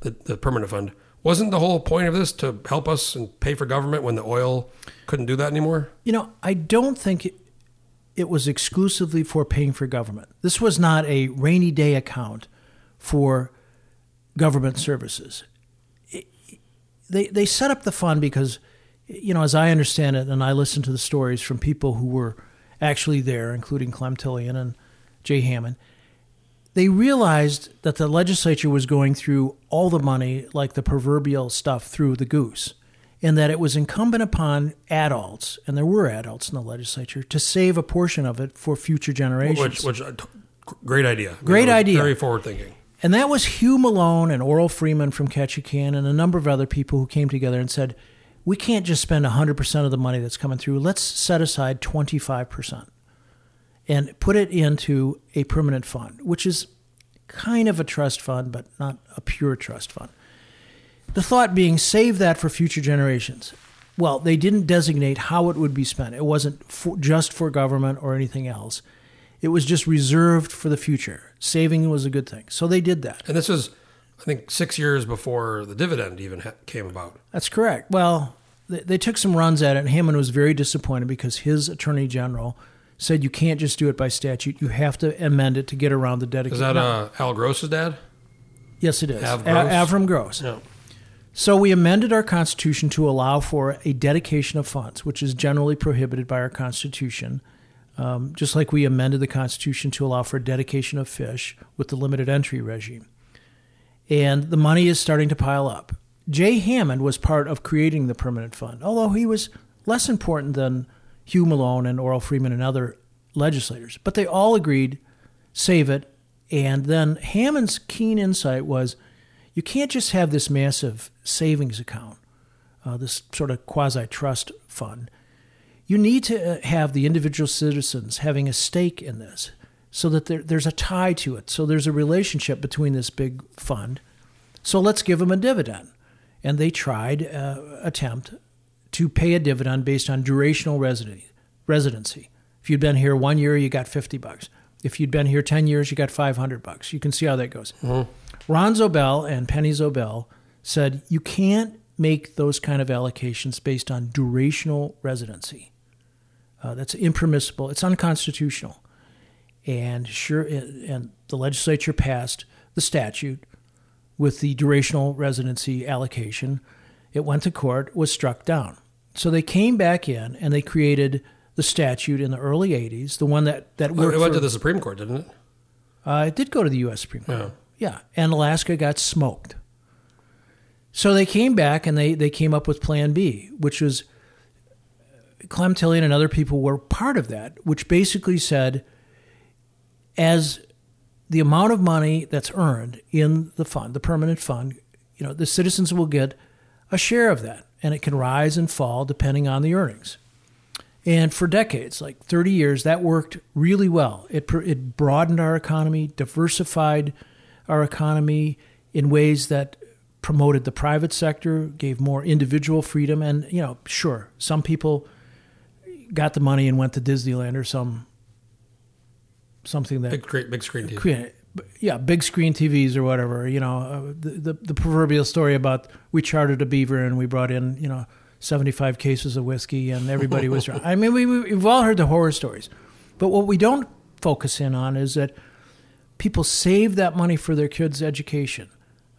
Speaker 2: The, the permanent fund wasn't the whole point of this to help us and pay for government when the oil couldn't do that anymore.
Speaker 3: You know, I don't think it, was exclusively for paying for government. This was not a rainy day account for government services. It- They they set up the fund because, you know, as I understand it, and I listened to the stories from people who were actually there, including Clem Tillion and Jay Hammond. They realized that the legislature was going through all the money, like the proverbial stuff, through the goose, and that it was incumbent upon adults, and there were adults in the legislature, to save a portion of it for future generations.
Speaker 2: Which, which, uh, great idea.
Speaker 3: Great
Speaker 2: You know,
Speaker 3: idea.
Speaker 2: Very forward thinking.
Speaker 3: And that was Hugh Malone and Oral Freeman from Ketchikan and a number of other people who came together and said, we can't just spend 100% of the money that's coming through. Let's set aside 25% and put it into a permanent fund, which is kind of a trust fund, but not a pure trust fund. The thought being, save that for future generations. Well, they didn't designate how it would be spent. It wasn't for, just for government or anything else. It was just reserved for the future. Saving was a good thing. So they did that.
Speaker 2: And this was, I think, six years before the dividend even ha- came about.
Speaker 3: That's correct. Well, they, they took some runs at it, and Hammond was very disappointed because his attorney general said you can't just do it by statute. You have to amend it to get around the dedication.
Speaker 2: Is that uh, Al Gross's dad?
Speaker 3: yes, it is.
Speaker 2: Av
Speaker 3: A-
Speaker 2: Gross?
Speaker 3: Avrum Gross.
Speaker 2: No.
Speaker 3: So we amended our Constitution to allow for a dedication of funds, which is generally prohibited by our Constitution. Um, just like we amended the Constitution to allow for a dedication of fish with the limited entry regime. And the money is starting to pile up. Jay Hammond was part of creating the permanent fund, although he was less important than Hugh Malone and Oral Freeman and other legislators. But they all agreed, save it. And then Hammond's keen insight was you can't just have this massive savings account, uh, this sort of quasi trust fund. You need to uh, have the individual citizens having a stake in this so that there, there's a tie to it. So there's a relationship between this big fund. So let's give them a dividend. And they tried uh, attempt to pay a dividend based on durational residency. residency. If you'd been here one year, you got 50 bucks. If you'd been here 10 years, you got 500 bucks. You can see how that goes. Ron Zobel and Penny Zobel said you can't make those kind of allocations based on durational residency. Uh, that's impermissible. It's unconstitutional. And sure, and the legislature passed the statute with the durational residency allocation. It went to court, was struck down. So they came back in and they created the statute in the early '80s, the one that that worked.
Speaker 2: It went
Speaker 3: for-
Speaker 2: to the Supreme Court, didn't it?
Speaker 3: uh, it did go to the U.S. Supreme Court.
Speaker 2: Yeah.
Speaker 3: Yeah, and Alaska got smoked. So they came back and they, they came up with Plan B, which was Clem Tillion and other people were part of that, which basically said as the amount of money that's earned in the fund, the permanent fund, you know, the citizens will get a share of that, and it can rise and fall depending on the earnings. And for decades, like 30 years, that worked really well. It, it broadened our economy, diversified our economy in ways that promoted the private sector, gave more individual freedom. And, you know, sure, some people got the money and went to Disneyland or some something that
Speaker 2: Big, great, big screen TV.
Speaker 3: yeah, big screen TVs or whatever. You know, uh, the, the the proverbial story about we chartered a beaver and we brought in you know seventy five cases of whiskey and everybody was. drunk. (laughs) I mean, we, we- we've all heard the horror stories, but what we don't focus in on is that people save that money for their kids' education.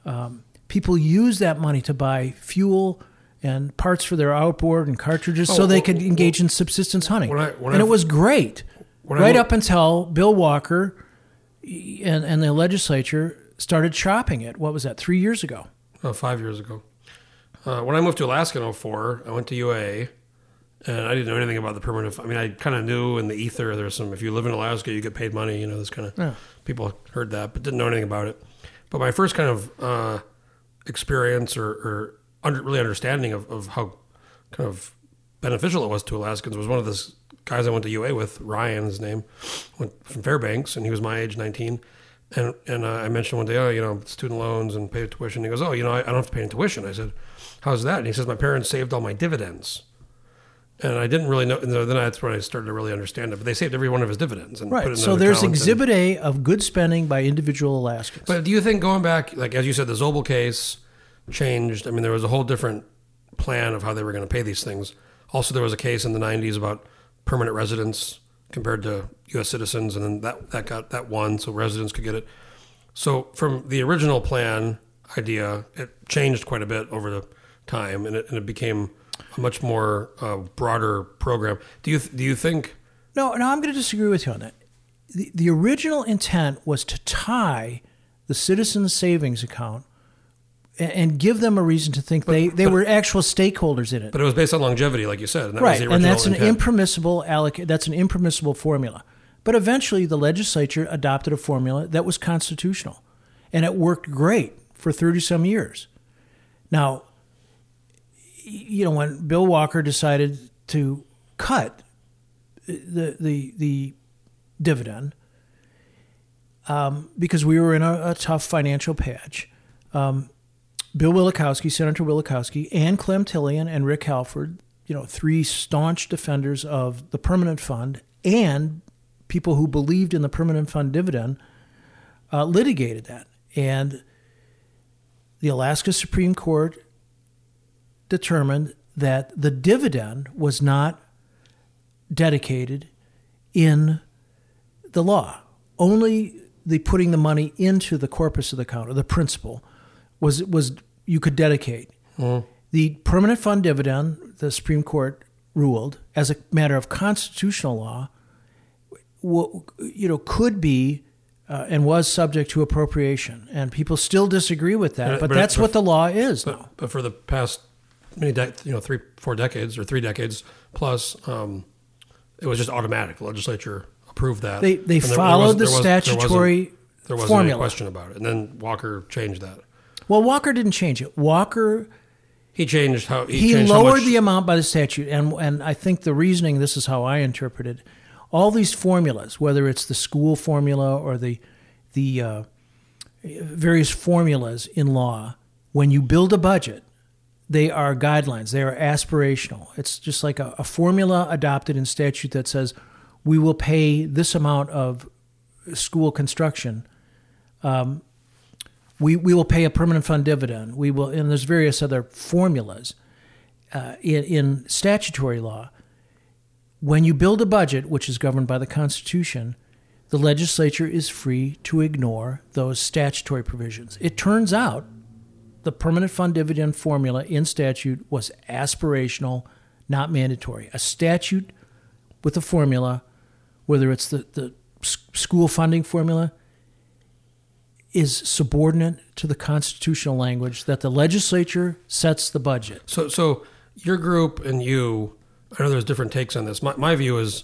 Speaker 3: Um, people use that money to buy fuel and parts for their outboard and cartridges so
Speaker 2: Oh,
Speaker 3: they
Speaker 2: well,
Speaker 3: could
Speaker 2: well,
Speaker 3: engage in subsistence hunting.
Speaker 2: I-
Speaker 3: and
Speaker 2: I-
Speaker 3: it was great,
Speaker 2: when I
Speaker 3: right up until Bill Walker and, and the legislature started shopping it. What was that? Three years ago.
Speaker 2: Five years ago. Uh, when I moved to Alaska in 04, I went to UA, and I didn't know anything about the permanent. I mean, I kind of knew in the ether there's some. If you live in Alaska, you get paid money. You know, this kind of
Speaker 3: Yeah.
Speaker 2: people heard that, but didn't know anything about it. But my first kind of uh, experience or, or under, really understanding of, of how kind of beneficial it was to Alaskans was one of the guys I went to UA with, Ryan, his name, went from Fairbanks, and he was my age, 19. And and uh, I mentioned one day, oh, you know, student loans and pay tuition. He goes, oh, you know, I, I don't have to pay any tuition. I said, how's that? And he says, my parents saved all my dividends. And I didn't really know. And then that's when I started to really understand it. But they saved every one of his dividends and put it in
Speaker 3: Right. So there's
Speaker 2: account and-
Speaker 3: Exhibit A of good spending by individual Alaskans.
Speaker 2: but do you think going back, like as you said, the Zobel case changed? I mean, there was a whole different plan of how they were going to pay these things. Also, there was a case in the '90s about permanent residents compared to U.S. citizens, and then that that got that won, so residents could get it. So from the original plan, idea. It changed quite a bit over the time, and it, and it became much more uh, broader program. Do you do you think?
Speaker 3: No, no, I'm going to disagree with you on that. The, the original intent was to tie the citizens' savings account and, and give them a reason to think they, they
Speaker 2: but-
Speaker 3: were actual stakeholders in it.
Speaker 2: But it was based on longevity, like you said, and that was
Speaker 3: right, and that's an
Speaker 2: intent.
Speaker 3: impermissible alloc- That's an impermissible formula. But eventually, the legislature adopted a formula that was constitutional, and it worked great for thirty some years. Now, you know, when Bill Walker decided to cut the the the dividend um, because we were in a, a tough financial patch. Um, Bill Wielechowski, Senator Wielechowski, and Clem Tillion and Rick Halford, you know, three staunch defenders of the permanent fund and people who believed in the permanent fund dividend, uh, litigated that. And the Alaska Supreme Court determined that the dividend was not dedicated in the law. Only the putting the money into the corpus of the account or the principal was was you could dedicate. The permanent fund dividend, the Supreme Court ruled as a matter of constitutional law, you know, could be uh, and was subject to appropriation, and people still disagree with that.
Speaker 2: But-
Speaker 3: But, that's
Speaker 2: but-
Speaker 3: what the law is now.
Speaker 2: But, but for the past many, de- you know, three, four decades or three decades plus, um, it was just automatic. The legislature approved that.
Speaker 3: They they
Speaker 2: there- there
Speaker 3: followed
Speaker 2: was-
Speaker 3: the
Speaker 2: there was- there wasn't-
Speaker 3: statutory
Speaker 2: There wasn't
Speaker 3: formula.
Speaker 2: any question about it. And then Walker changed that.
Speaker 3: Well, Walker didn't change it. Walker
Speaker 2: He changed how he,
Speaker 3: he
Speaker 2: changed how
Speaker 3: lowered
Speaker 2: much-
Speaker 3: the amount by the statute, and and I think the reasoning. This is how I interpreted all these formulas, whether it's the school formula or the the uh, various formulas in law. When you build a budget, they are guidelines. They are aspirational. It's just like a, a formula adopted in statute that says we will pay this amount of school construction we, we will pay a permanent fund dividend. We will, and there's various other formulas uh, in, in statutory law. When you build a budget, which is governed by the Constitution, the legislature is free to ignore those statutory provisions. It turns out the permanent fund dividend formula in statute was aspirational, not mandatory. A statute with a formula, whether it's the, the school funding formula, is subordinate to the constitutional language that the legislature sets the budget.
Speaker 2: So, so your group and you, I know there's different takes on this. My, my view is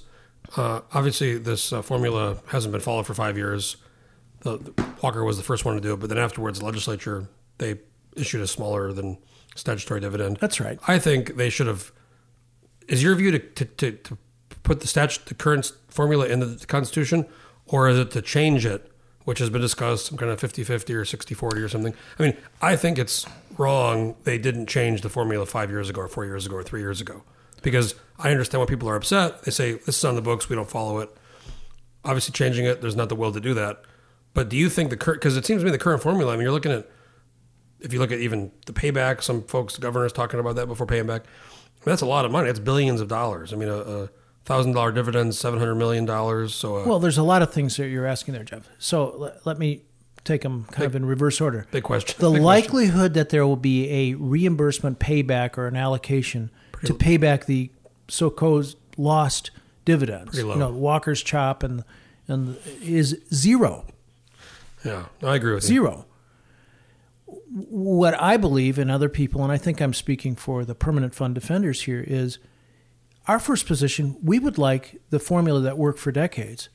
Speaker 2: uh, obviously this uh, formula hasn't been followed for five years. The, the- Walker was the first one to do it, but then afterwards, the legislature they issued a smaller than statutory dividend.
Speaker 3: That's right.
Speaker 2: I think they should have. Is your view to to, to, to put the statute, the current formula in the Constitution, or is it to change it, which has been discussed, some kind of 50-50 or 60-40 or something? I mean, I think it's wrong. They didn't change the formula five years ago, or four years ago, or three years ago, because I understand why people are upset. They say this is on the books, we don't follow it. Obviously, changing it, there's not the will to do that. But do you think the current? Because it seems to me the current formula. I mean, you're looking at if you look at even the payback, some folks, the governor's talking about that before paying back. That's a lot of money. It's billions of dollars. I mean, a, a thousand dollar dividend, seven hundred million dollars. So a
Speaker 3: Well, there's a lot of things that you're asking there, Jeff. So let, let me take them kind of in reverse order.
Speaker 2: big question.
Speaker 3: The
Speaker 2: Big question.
Speaker 3: likelihood that there will be a reimbursement payback or an allocation to pay back the so-called lost dividends,
Speaker 2: Pretty low.
Speaker 3: you know, Walker's chop and and is zero.
Speaker 2: Yeah, I agree with you.
Speaker 3: What I believe and other people, and I think I'm speaking for the permanent fund defenders here, is our first position, we would like the formula that worked for decades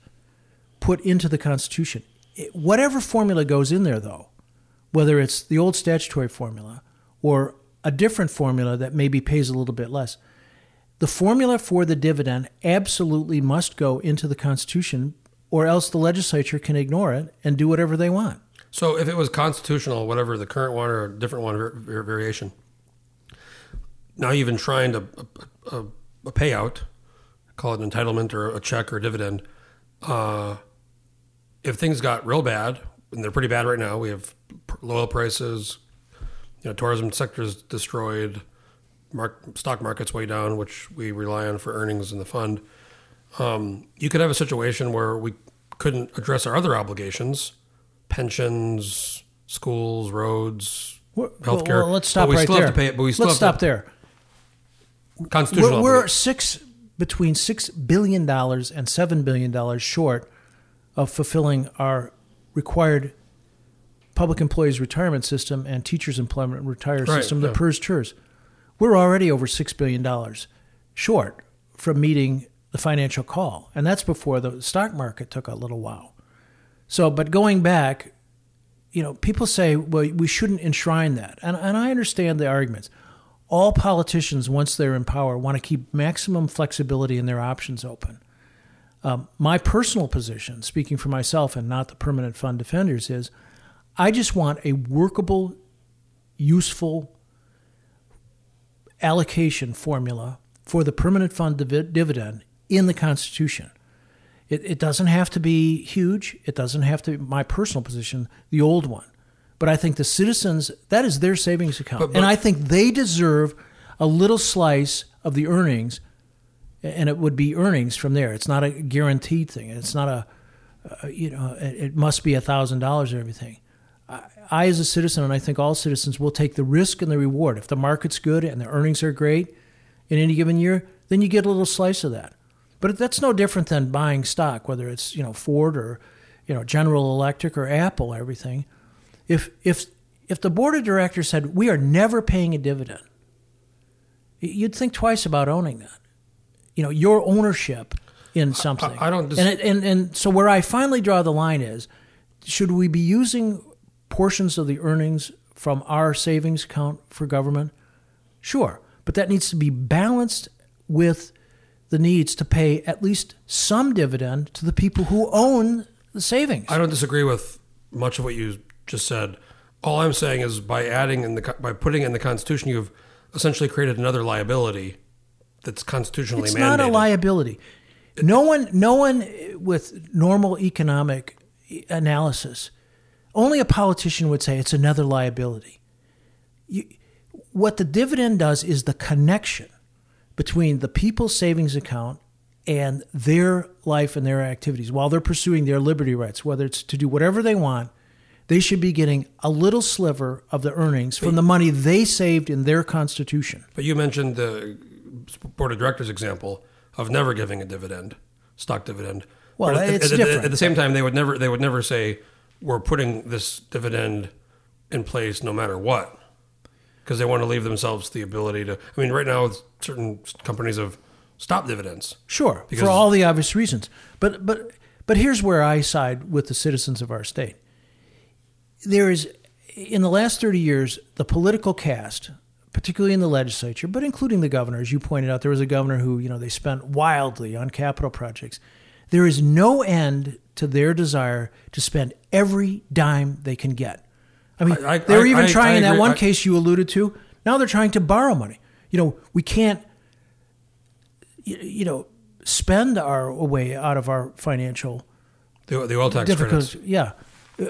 Speaker 3: put into the Constitution. It- whatever formula goes in there, though, whether it's the old statutory formula or a different formula that maybe pays a little bit less, the formula for the dividend absolutely must go into the Constitution, or else the legislature can ignore it and do whatever they want.
Speaker 2: So if it was constitutional, whatever the current one or a different one var- variation, now you've enshrined a, a, a, a payout, call it an entitlement or a check or a dividend. Uh, if things got real bad, and they're pretty bad right now, we have low oil prices, you know, tourism sector's destroyed, mark, stock market's way down, which we rely on for earnings in the fund. Um, you could have a situation where we couldn't address our other obligations, pensions, schools, roads,
Speaker 3: Well,
Speaker 2: healthcare.
Speaker 3: well, let's stop
Speaker 2: but we
Speaker 3: right
Speaker 2: still
Speaker 3: there.
Speaker 2: Have to pay it, but we still
Speaker 3: let's stop there.
Speaker 2: to, Constitutional.
Speaker 3: We're, we're six between six billion dollars and seven billion dollars short of fulfilling our required public employees retirement system and teachers employment retire
Speaker 2: Right,
Speaker 3: system, the
Speaker 2: yeah.
Speaker 3: PERS TERS. We're already over six billion dollars short from meeting the financial call, and that's before the stock market took a little while. So, but going back, you know, people say, well, we shouldn't enshrine that. And, and I understand the arguments. All politicians, once they're in power, want to keep maximum flexibility in their options open. Um, my personal position, speaking for myself and not the permanent fund defenders, is I just want a workable, useful allocation formula for the permanent fund divi- dividend in the Constitution. It, it doesn't have to be huge. It doesn't have to be my personal position, the old one. But I think the citizens, that is their savings account.
Speaker 2: But- but-
Speaker 3: and I think they deserve a little slice of the earnings, and it would be earnings from there. It's not a guaranteed thing. It's not a, uh, you know, it, it must be a $1,000 or everything. I, I, as a citizen, and I think all citizens, will take the risk and the reward. If the market's good and the earnings are great in any given year, then you get a little slice of that. But that's no different than buying stock, whether it's you know Ford or you know General Electric or Apple, everything. If if if the board of directors said we are never paying a dividend, you'd think twice about owning that. You know your ownership in something.
Speaker 2: I don't dis-
Speaker 3: and, it, and and so where I finally draw the line is, should we be using portions of the earnings from our savings account for government? Sure, but that needs to be balanced with the needs to pay at least some dividend to the people who own the savings.
Speaker 2: I don't disagree with much of what you just said. All I'm saying is by adding in the by putting in the Constitution, you've essentially created another liability that's constitutionally mandated.
Speaker 3: it's
Speaker 2: mandated.
Speaker 3: not a liability. No one, no one with normal economic analysis, only a politician would say it's another liability. You, what the dividend does is the connection between the people's savings account and their life and their activities while they're pursuing their liberty rights, whether it's to do whatever they want. They should be getting a little sliver of the earnings from the money they saved in their constitution.
Speaker 2: But you mentioned the board of directors example of never giving a dividend, stock dividend.
Speaker 3: Well,
Speaker 2: at-
Speaker 3: it's
Speaker 2: at-
Speaker 3: different.
Speaker 2: At the same time, they would never they would never say we're putting this dividend in place no matter what, because they want to leave themselves the ability to. I mean, right now, certain companies have stopped dividends.
Speaker 3: Sure,
Speaker 2: Because-
Speaker 3: for all the obvious reasons. But but but here's where I side with the citizens of our state. There is in the last 30 years the political caste, particularly in the legislature, but including the governor as you pointed out, there was a governor who, you know, they spent wildly on capital projects. There is no end to their desire to spend every dime they can get. I mean,
Speaker 2: I- I-
Speaker 3: they were
Speaker 2: I-
Speaker 3: even trying in that one case you alluded to. Now they're trying to borrow money. You know, we can't you, know, spend our way out of our financial
Speaker 2: The, the oil tax credits.
Speaker 3: Yeah,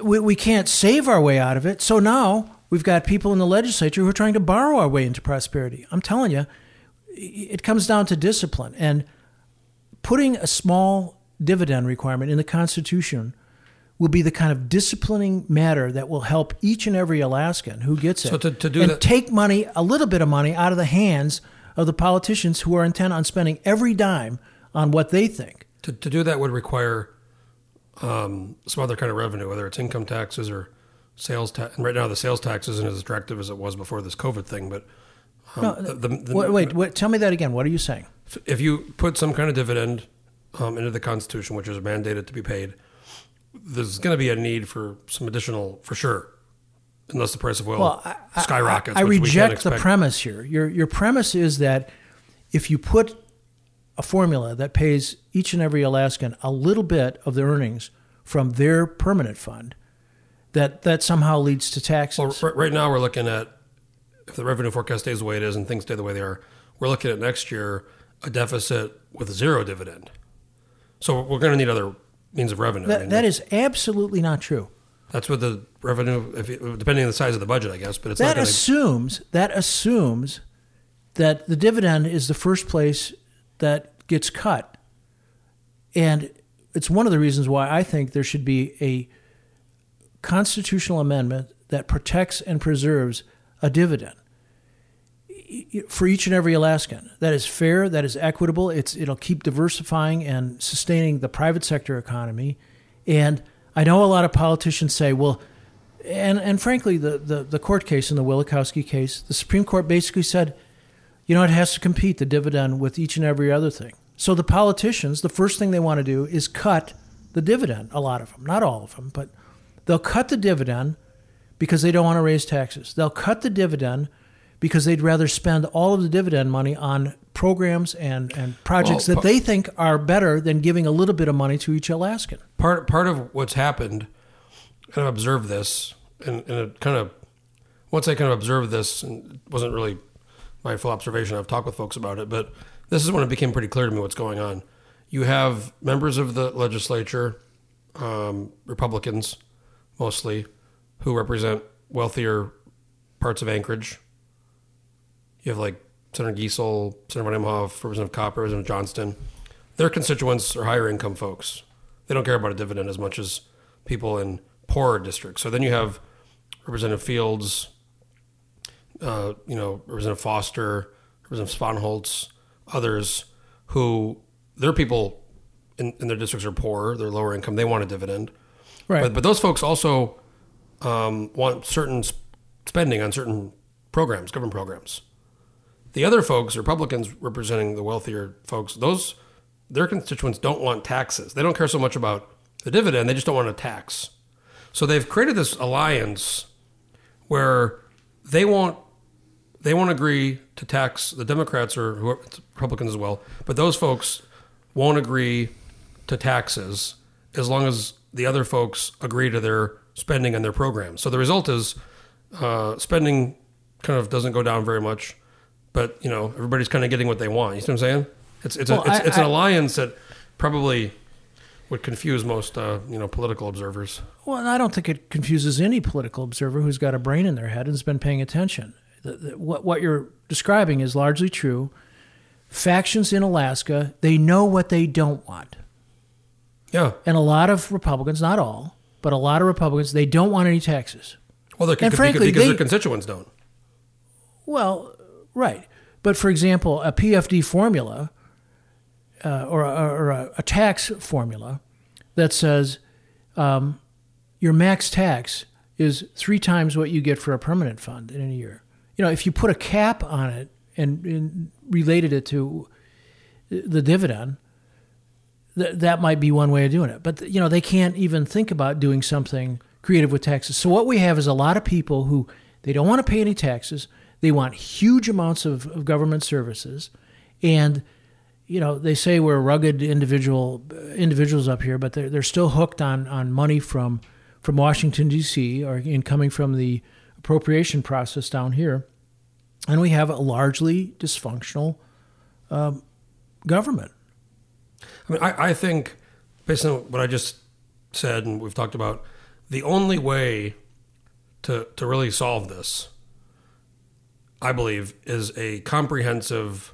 Speaker 3: we, we can't save our way out of it. So now we've got people in the legislature who are trying to borrow our way into prosperity. I'm telling you, it comes down to discipline and putting a small dividend requirement in the Constitution will be the kind of disciplining matter that will help each and every Alaskan who gets it
Speaker 2: So to- to do
Speaker 3: and
Speaker 2: that-
Speaker 3: take money, a little bit of money, out of the hands of the politicians who are intent on spending every dime on what they think.
Speaker 2: To, to do that would require um, some other kind of revenue, whether it's income taxes or sales tax. And right now, the sales tax isn't as attractive as it was before this COVID thing. But um,
Speaker 3: No,
Speaker 2: the, the, the-
Speaker 3: wait, wait, wait, tell me that again. What are you saying?
Speaker 2: if you put some kind of dividend um, into the Constitution, which is mandated to be paid, there's going to be a need for some additional, for sure, unless the price of oil
Speaker 3: Well, I,
Speaker 2: skyrockets.
Speaker 3: I, I reject the premise here. Your your premise is that if you put a formula that pays each and every Alaskan a little bit of the earnings from their permanent fund, that that somehow leads to taxes.
Speaker 2: Well, right, right now we're looking at if the revenue forecast stays the way it is and things stay the way they are, we're looking at next year a deficit with zero dividend. So we're going to need other means of revenue. I
Speaker 3: that,
Speaker 2: mean,
Speaker 3: that is absolutely not true.
Speaker 2: that's what the revenue, if it, depending on the size of the budget, I guess. But it's
Speaker 3: That
Speaker 2: to.
Speaker 3: assumes that assumes that the dividend is the first place that gets cut, and it's one of the reasons why I think there should be a constitutional amendment that protects and preserves a dividend for each and every Alaskan. That is fair, that is equitable. It's it'll keep diversifying and sustaining the private sector economy. And I know a lot of politicians say, well, and and frankly, the the, the court case in the Wielechowski case, the Supreme Court basically said, you know, it has to compete the dividend with each and every other thing. So the politicians, the first thing they want to do is cut the dividend. A lot of them, not all of them, but they'll cut the dividend because they don't want to raise taxes. They'll cut the dividend because they'd rather spend all of the dividend money on programs and, and projects
Speaker 2: Well,
Speaker 3: that they think are better than giving a little bit of money to each Alaskan.
Speaker 2: part part of what's happened, and I've observed this, and, and it kind of once I kind of observed this, and it wasn't really my full observation. I've talked with folks about it, but this is when it became pretty clear to me what's going on. You have members of the legislature, um, Republicans mostly, who represent wealthier parts of Anchorage. You have like Senator Giessel, Senator von Imhof, Representative Copper, Representative Johnston. Their constituents are higher income folks. They don't care about a dividend as much as people in poorer districts. So then you have Representative Fields, uh, you know, Representative Foster, Representative Spohnholz, others who their people in, in their districts are poor, they're lower income, they want a dividend.
Speaker 3: Right.
Speaker 2: But, but those folks also um, want certain spending on certain programs, government programs. The other folks, Republicans representing the wealthier folks, those their constituents don't want taxes. They don't care so much about the dividend; they just don't want a tax. So they've created this alliance where they won't they won't agree to tax the Democrats or Republicans as well, but those folks won't agree to taxes as long as the other folks agree to their spending and their programs. So the result is uh, spending kind of doesn't go down very much, but you know everybody's kind of getting what they want. You see what I'm saying? It's it's
Speaker 3: Well,
Speaker 2: a, it's,
Speaker 3: I-
Speaker 2: it's an
Speaker 3: I-
Speaker 2: alliance that probably would confuse most uh, you know political observers.
Speaker 3: Well, and I don't think it confuses any political observer who's got a brain in their head and has been paying attention. The, the, what, what you're describing is largely true. Factions in Alaska, they know what they don't want.
Speaker 2: Yeah.
Speaker 3: And a lot of Republicans, not all, but a lot of Republicans, they don't want any taxes.
Speaker 2: Well, they're,
Speaker 3: And
Speaker 2: because,
Speaker 3: frankly,
Speaker 2: because
Speaker 3: they-
Speaker 2: their constituents don't.
Speaker 3: Well, right. But for example, a PFD formula uh, or, a, or a, a tax formula that says um, your max tax is three times what you get for a permanent fund in a year. You know, if you put a cap on it and, and related it to the dividend, th- that might be one way of doing it. But you know, they can't even think about doing something creative with taxes. So what we have is a lot of people who they don't want to pay any taxes. They want huge amounts of, of government services, and you know they say we're rugged individual individuals up here, but they're they're still hooked on on money from from Washington D.C. or in coming from the appropriation process down here, and we have a largely dysfunctional um, government.
Speaker 2: I mean, I, I think, based on what I just said and we've talked about, the only way to to really solve this, I believe, is a comprehensive,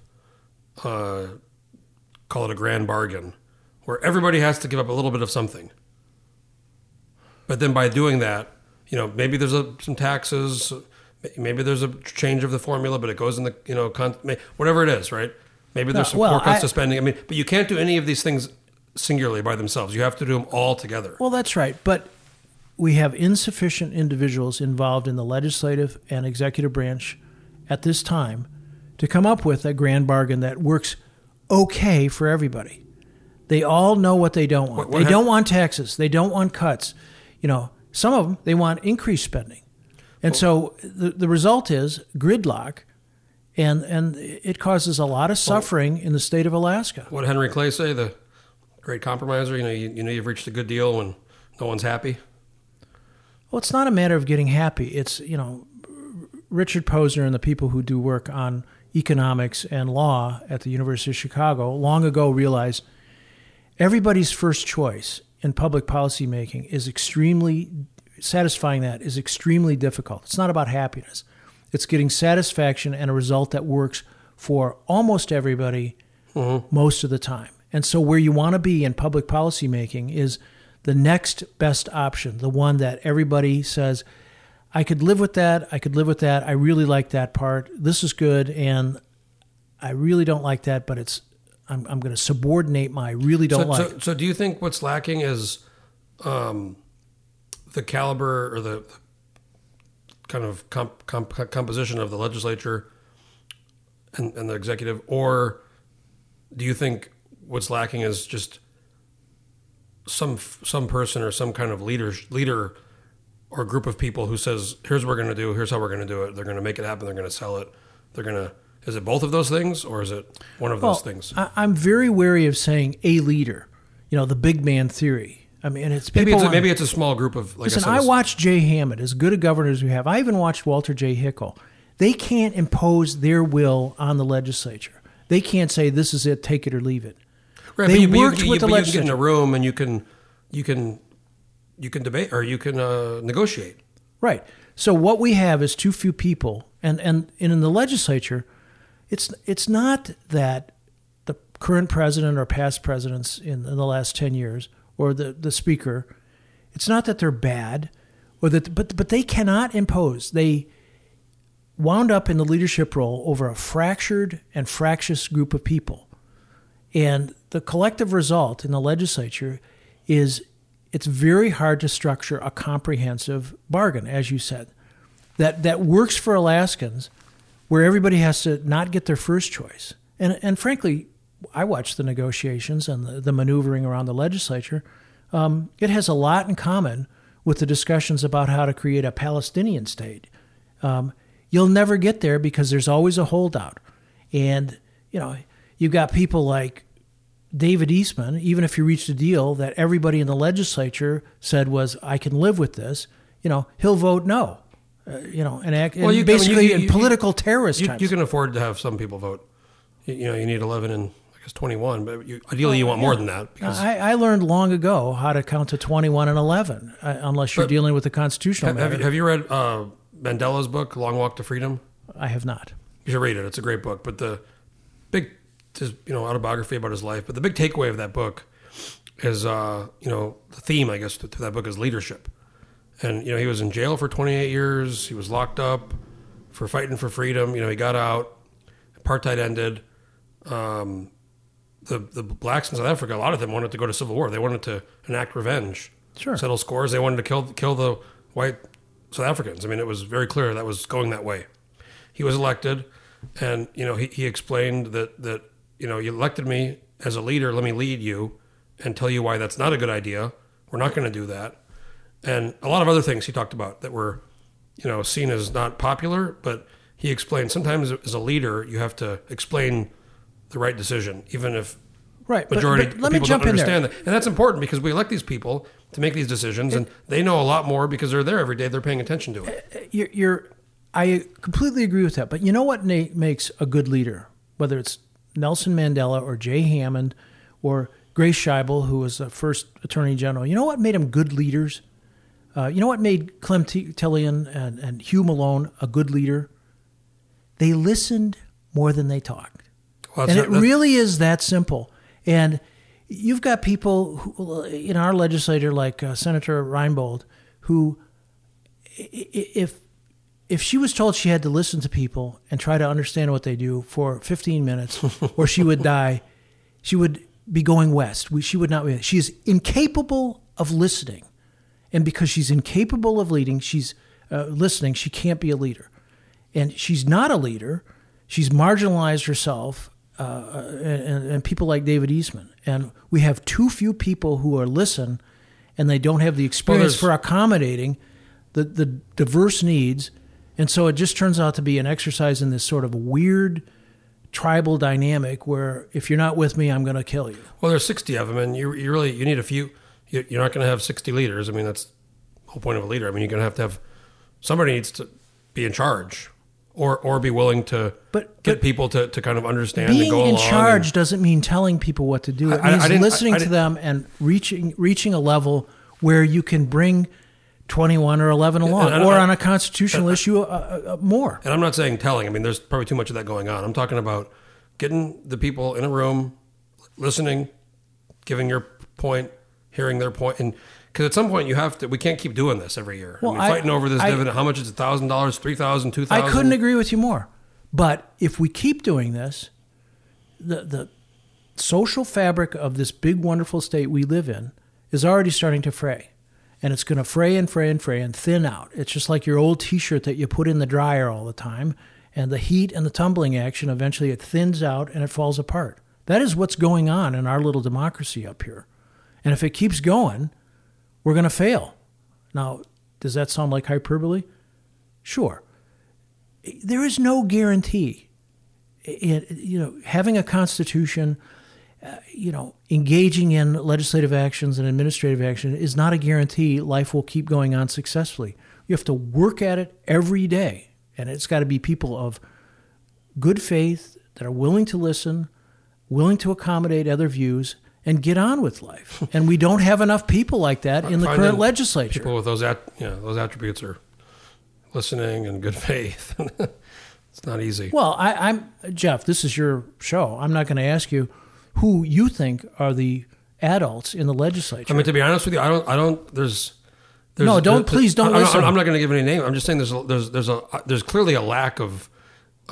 Speaker 2: uh, call it a grand bargain, where everybody has to give up a little bit of something. But then by doing that, you know, maybe there's a, some taxes, maybe there's a change of the formula, but it goes in the, you know, con- may- whatever it is, right? Maybe there's
Speaker 3: No,
Speaker 2: some
Speaker 3: well,
Speaker 2: more cuts
Speaker 3: I-
Speaker 2: to spending. I mean, but you can't do any of these things singularly by themselves. You have to do them all together.
Speaker 3: Well, that's right. But we have insufficient individuals involved in the legislative and executive branch at this time to come up with a grand bargain that works okay for everybody. They all know what they don't want.
Speaker 2: What- what
Speaker 3: they don't want taxes. They don't want cuts. You know, some of them they want increased spending, and so the the result is gridlock, and and it causes a lot of suffering in the state of Alaska.
Speaker 2: What did Henry Clay say? The great compromiser. You know, you, you know, you've reached a good deal when no one's happy.
Speaker 3: Well, it's not a matter of getting happy. It's, you know, Richard Posner and the people who do work on economics and law at the University of Chicago long ago realized everybody's first choice in public policy making is extremely satisfying that is extremely difficult. It's not about happiness. It's getting satisfaction and a result that works for almost everybody mm-hmm. most of the time. And so where you want to be in public policy making is the next best option, the one that everybody says, I could live with that. I could live with that. I really like that part. This is good, and I really don't like that. But it's I'm I'm going to subordinate my really don't
Speaker 2: So,
Speaker 3: like.
Speaker 2: so, so do you think what's lacking is um, the caliber or the kind of comp, comp, composition of the legislature and, and the executive, or do you think what's lacking is just some some person or some kind of leader leader or a group of people who says, "Here's what we're going to do. Here's how we're going to do it. They're going to make it happen. They're going to sell it. They're going to." Is it both of those things, or is it one of those things?
Speaker 3: I, I'm very wary of saying a leader. You know, the big man theory. I mean, it's people.
Speaker 2: Maybe it's a, maybe it's a small group of like
Speaker 3: Listen,
Speaker 2: I, said,
Speaker 3: I watched Jay Hammond, as good a governor as we have. I even watched Walter J. Hickel. They can't impose their will on the legislature. They can't say this is it, take it or leave it.
Speaker 2: Right,
Speaker 3: They
Speaker 2: but you, but you-
Speaker 3: worked
Speaker 2: you-
Speaker 3: with the
Speaker 2: but you get in a room and you can you can you can debate or you can uh, negotiate.
Speaker 3: Right. So what we have is too few people, and and, in the legislature, it's it's not that the current president or past presidents in, in the last ten years or the the speaker, it's not that they're bad, or that but but they cannot impose. They wound up in the leadership role over a fractured and fractious group of people. And the collective result in the legislature is it's very hard to structure a comprehensive bargain, as you said, that, that works for Alaskans, where everybody has to not get their first choice. And, and frankly, I watched the negotiations and the, the maneuvering around the legislature. Um, it has a lot in common with the discussions about how to create a Palestinian state. Um, you'll never get there because there's always a holdout. And, you know, you've got people like David Eastman, even if you reached a deal that everybody in the legislature said was, I can live with this, you know, he'll vote no. Uh, you know, and, act,
Speaker 2: Well,
Speaker 3: and
Speaker 2: you can-
Speaker 3: basically
Speaker 2: you- you-
Speaker 3: in political terrorist
Speaker 2: You, you can afford to have some people vote. You, you know, you need eleven and I guess twenty one, but you, ideally you want more than that because
Speaker 3: I, I learned long ago how to count to 21 and 11, uh, unless you're dealing with the constitutional
Speaker 2: have, you, have you read uh, Mandela's book, Long Walk to Freedom?
Speaker 3: I have not.
Speaker 2: You should read it. It's a great book. But the big, his, you know, autobiography about his life. But the big takeaway of that book is, uh, you know, the theme, I guess, to, to that book is leadership. And you know, he was in jail for 28 years. He was locked up for fighting for freedom. You know, he got out. Apartheid ended. Um, the the blacks in South Africa, a lot of them wanted to go to civil war. They wanted to enact revenge,
Speaker 3: Sure.
Speaker 2: settle scores. They wanted to kill kill the white South Africans. I mean, it was very clear that was going that way. He was elected, and you know he, he explained that that you know you elected me as a leader. Let me lead you and tell you why that's not a good idea. We're not going to do that, and a lot of other things he talked about that were you know seen as not popular. But he explained sometimes as a leader you have to explain the right decision, even if
Speaker 3: Right.
Speaker 2: majority
Speaker 3: but let
Speaker 2: of
Speaker 3: me
Speaker 2: people
Speaker 3: jump
Speaker 2: don't
Speaker 3: in there.
Speaker 2: understand that. And that's important because we elect these people to make these decisions, and they know a lot more because they're there every day. They're paying attention to it.
Speaker 3: Uh, uh, you're, you're I completely agree with that. But you know what makes a good leader? Whether it's Nelson Mandela or Jay Hammond or Grace Schaible, who was the first Attorney General. You know what made them good leaders? Uh, you know what made Clem T- Tillion and, and Hugh Malone a good leader? They listened more than they talked.
Speaker 2: Well,
Speaker 3: and it really is that simple. And you've got people who, in our legislature, like uh, Senator Reinbold, who, if if she was told she had to listen to people and try to understand what they do for 15 minutes, (laughs) or she would die, she would be going west. We, she would not be. She is incapable of listening, and because she's incapable of leading, she's uh, listening. She can't be a leader, and she's not a leader. She's marginalized herself, uh, and, and people like David Eastman. And we have too few people who are listen, and they don't have the experience
Speaker 2: there's-
Speaker 3: for accommodating the, the diverse needs. And so it just turns out to be an exercise in this sort of weird tribal dynamic where if you're not with me, I'm going to kill you.
Speaker 2: Well, there's 60 of them, and you, you really you need a few. You, you're not going to have 60 leaders. I mean, that's the whole point of a leader. I mean, you're going to have to have somebody needs to be in charge, or or be willing to
Speaker 3: But-
Speaker 2: get
Speaker 3: but
Speaker 2: people to, to kind of understand and
Speaker 3: Being in charge
Speaker 2: and-
Speaker 3: doesn't mean telling people what to do. It
Speaker 2: I- I
Speaker 3: means
Speaker 2: didn't- I-
Speaker 3: listening
Speaker 2: I
Speaker 3: to them and reaching reaching a level where you can bring 21 or 11 along,
Speaker 2: and I-
Speaker 3: or
Speaker 2: I-
Speaker 3: on a constitutional issue, uh, uh, uh, more.
Speaker 2: And I'm not saying telling. I mean, there's probably too much of that going on. I'm talking about getting the people in a room, listening, giving your point, hearing their point, and because at some point you have to. We can't keep doing this every year.
Speaker 3: Well,
Speaker 2: I mean,
Speaker 3: I-
Speaker 2: fighting over this
Speaker 3: I-
Speaker 2: dividend. How much is it? Thousand dollars, three thousand, two thousand.
Speaker 3: I couldn't agree with you more. But if we keep doing this, the the social fabric of this big wonderful state we live in is already starting to fray. And it's going to fray and fray and fray and thin out. It's just like your old t-shirt that you put in the dryer all the time and the heat and the tumbling action eventually it thins out and it falls apart. That is what's going on in our little democracy up here. And if it keeps going, we're going to fail. Now, does that sound like hyperbole? Sure there is no guarantee. It, you know, having a constitution, uh, you know, engaging in legislative actions and administrative action is not a guarantee life will keep going on successfully. You have to work at it every day, and it's got to be people of good faith that are willing to listen, willing to accommodate other views, and get on with life. (laughs) and we don't have enough people like that in the
Speaker 2: Finding
Speaker 3: current legislature.
Speaker 2: People with those at, you know, those attributes are listening and good faith. (laughs) it's not easy.
Speaker 3: Well, I, I'm Jeff. This is your show. I'm not going to ask you who you think are the adults in the legislature.
Speaker 2: I mean, to be honest with you, I don't. I don't. There's. there's
Speaker 3: No, don't- please don't
Speaker 2: I'm,
Speaker 3: listen.
Speaker 2: I'm, not going to give any name. I'm just saying there's a, there's there's a there's clearly a lack of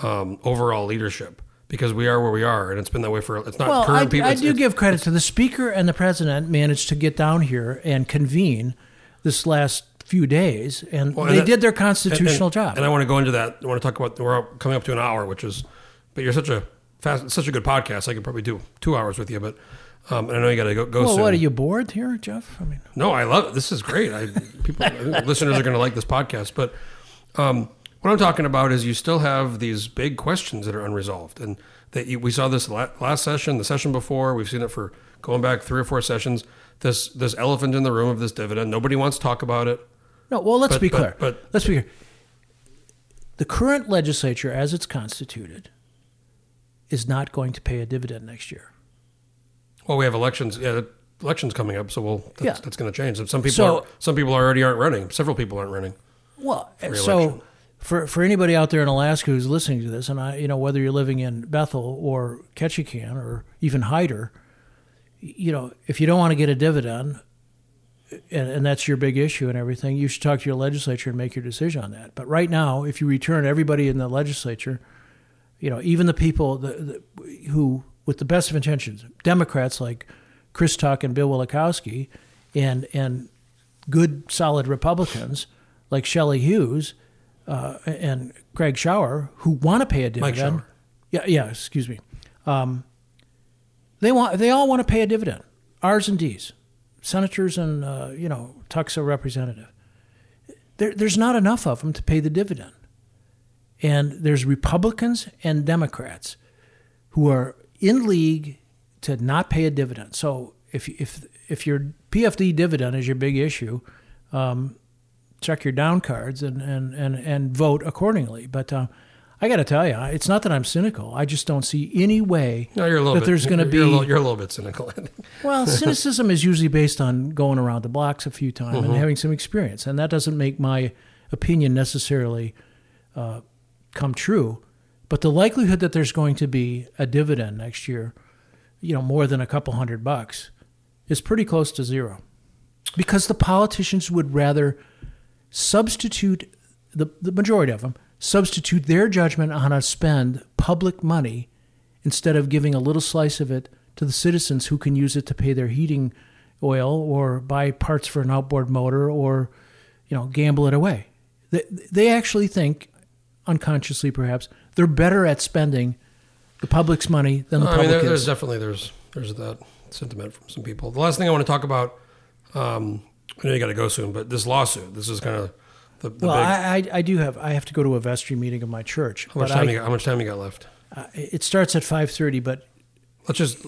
Speaker 2: um, overall leadership because we are where we are, and it's been that way for. It's not
Speaker 3: well,
Speaker 2: current
Speaker 3: I,
Speaker 2: people.
Speaker 3: I do
Speaker 2: it's-
Speaker 3: give credit to the speaker and the president managed to get down here and convene this last few days, and
Speaker 2: Well, and
Speaker 3: they did their
Speaker 2: and-
Speaker 3: constitutional
Speaker 2: and,
Speaker 3: job.
Speaker 2: And I want to go into that. I want to talk about. We're coming up to an hour, which is. But you're such a fast, such a good podcast. I could probably do two hours with you, but. Um, and I know you got to go, go
Speaker 3: well,
Speaker 2: soon.
Speaker 3: what are you bored here, Jeff? I mean,
Speaker 2: No, I love it. This is great. I people (laughs) listeners are going to like this podcast. But um, what I'm talking about is you still have these big questions that are unresolved, and that you, we saw this last session, the session before. We've seen it for going back three or four sessions. This this elephant in the room of this dividend. Nobody wants to talk about it.
Speaker 3: no. Well, let's
Speaker 2: But-
Speaker 3: be
Speaker 2: but-
Speaker 3: clear.
Speaker 2: but-
Speaker 3: let's be clear. The current legislature, as it's constituted, is not going to pay a dividend next year.
Speaker 2: Well, we have elections. Yeah, elections coming up, so we'll that's,
Speaker 3: Yeah.
Speaker 2: that's going to change. And some people
Speaker 3: So-
Speaker 2: are, some people already aren't running. Several people aren't running.
Speaker 3: Well, so for for anybody out there in Alaska who's listening to this, and I, you know, whether you're living in Bethel or Ketchikan or even Hyder, you know, if you don't want to get a dividend, and, and that's your big issue and everything, you should talk to your legislature and make your decision on that. But right now, if you return everybody in the legislature, you know, even the people the, the, who, with the best of intentions, Democrats like Chris Tuck and Bill Wielechowski, and and good solid Republicans like Shelley Hughes uh, and Craig Shower, who want to pay a dividend. Yeah, yeah. Excuse me. Um, they want. They all want to pay a dividend. R's and D's, senators and uh, you know Tuck's a representative. There, there's not enough of them to pay the dividend, and there's Republicans and Democrats who are in league to not pay a dividend. So if if if your PFD dividend is your big issue, um, check your down cards and and and, and vote accordingly. But uh, I got to tell you, it's not that I'm cynical. I just don't see any way
Speaker 2: No,
Speaker 3: that
Speaker 2: bit.
Speaker 3: there's going to be.
Speaker 2: you're, a little, you're a little bit cynical. (laughs)
Speaker 3: Well, cynicism is usually based on going around the blocks a few times
Speaker 2: Mm-hmm.
Speaker 3: and having some experience, and that doesn't make my opinion necessarily uh, come true. But the likelihood that there's going to be a dividend next year, you know, more than a couple hundred bucks, is pretty close to zero, because the politicians would rather substitute the the majority of them substitute their judgment on how to spend public money instead of giving a little slice of it to the citizens who can use it to pay their heating oil or buy parts for an outboard motor or you know gamble it away they, they actually think unconsciously perhaps they're better at spending the public's money than the
Speaker 2: I mean,
Speaker 3: public
Speaker 2: there, there's
Speaker 3: is
Speaker 2: definitely there's there's that sentiment from some people. The last thing I want to talk about, um, I know you got to go soon, but this lawsuit. This is kind of the, the
Speaker 3: well
Speaker 2: big.
Speaker 3: I, I, I do have i have to go to a vestry meeting of my church
Speaker 2: how much time
Speaker 3: I,
Speaker 2: you got? How much time you got left?
Speaker 3: uh, it starts at 5.30 but
Speaker 2: Let's just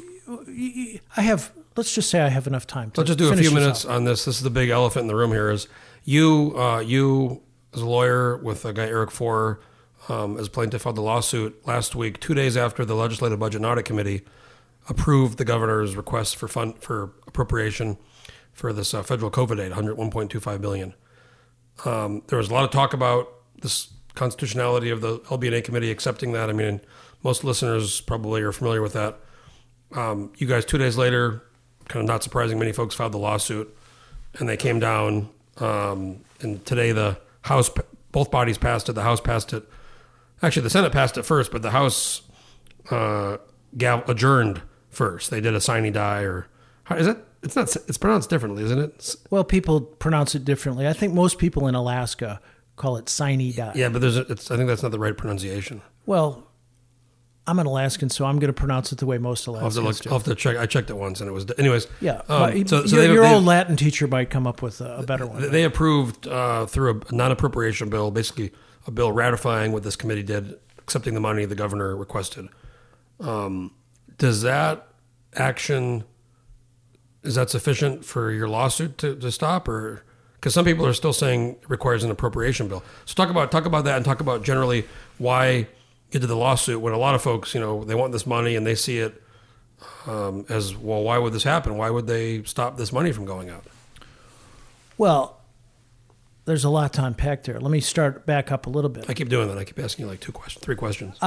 Speaker 3: i have let's just say i have enough time to
Speaker 2: let's just do a few minutes
Speaker 3: out.
Speaker 2: on this. This is the big elephant in the room. Here is you. Uh, you as a lawyer with a guy Eric Forrer um, as plaintiff filed the lawsuit last week, two days after the Legislative Budget and Audit Committee approved the governor's request for fund for appropriation for this uh, federal COVID aid, 101.25 billion. Um, there was a lot of talk about this constitutionality of the LB&A committee accepting that. I mean, most listeners probably are familiar with that. Um, you guys, two days later, kind of not surprising. Many folks filed the lawsuit, and they came down. Um, and today the House, both bodies passed it. The House passed it. Actually, the Senate passed it first, but the House uh, gav- adjourned first. They did a sine die, or is it? It's not. It's pronounced differently, isn't it?
Speaker 3: Well, people pronounce it differently. I think most people in Alaska call it sine die.
Speaker 2: Yeah, but there's. A, I think that's not the right pronunciation.
Speaker 3: Well, I'm an Alaskan, so I'm going to pronounce it the way most
Speaker 2: I'll have to,
Speaker 3: Alaskans
Speaker 2: look,
Speaker 3: do.
Speaker 2: I'll have to check. I checked it once, and it was. Anyways,
Speaker 3: yeah,
Speaker 2: Um, so, so
Speaker 3: your,
Speaker 2: they,
Speaker 3: your
Speaker 2: they-
Speaker 3: old Latin teacher might come up with a, a better one.
Speaker 2: They approved uh, through a non-appropriation bill, basically a bill ratifying what this committee did, accepting the money the governor requested. Um, does that action is that sufficient for your lawsuit to, to stop, or because some people are still saying it requires an appropriation bill? So talk about talk about that and talk about generally why you did the lawsuit when a lot of folks, you know, they want this money and they see it um, as well. Why would this happen? Why would they stop this money from going out?
Speaker 3: well, there's a lot to unpack there. Let me start back up a little bit.
Speaker 2: I keep doing that. I keep asking you like two questions, three questions.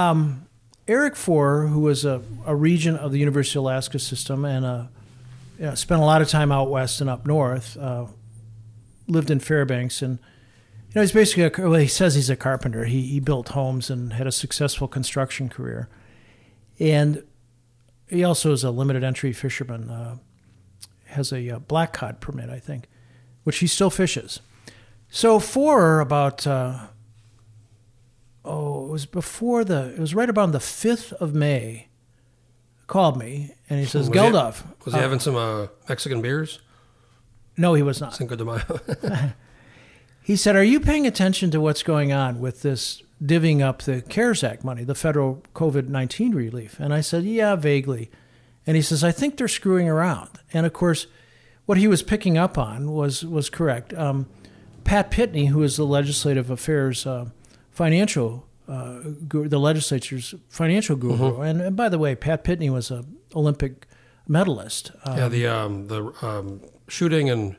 Speaker 3: Eric Forrer, who was a, a regent of the University of Alaska system and uh, yeah, spent a lot of time out west and up north, uh, lived in Fairbanks, and you know he's basically a, well, he says he's a carpenter. He he built homes and had a successful construction career, and he also is a limited entry fisherman. Uh, has a uh, black cod permit, I think, which he still fishes. So for about uh, oh, it was before the, it was right around the 5th of May, called me and he (laughs) says,
Speaker 2: Was he- Was he
Speaker 3: uh,
Speaker 2: having some uh, Mexican beers?
Speaker 3: no, he was not.
Speaker 2: Cinco de Mayo. (laughs)
Speaker 3: He said, Are you paying attention to what's going on with this divvying up the CARES Act money, the federal COVID 19 relief? And I said, Yeah, vaguely. And he says, I think they're screwing around. And of course, what he was picking up on was, was correct. Um, Pat Pitney, who is the legislative affairs uh, financial, uh, guru, the legislature's financial guru, and, and by the way, Pat Pitney was a Olympic medalist. Uh,
Speaker 2: yeah, the um, the um, shooting and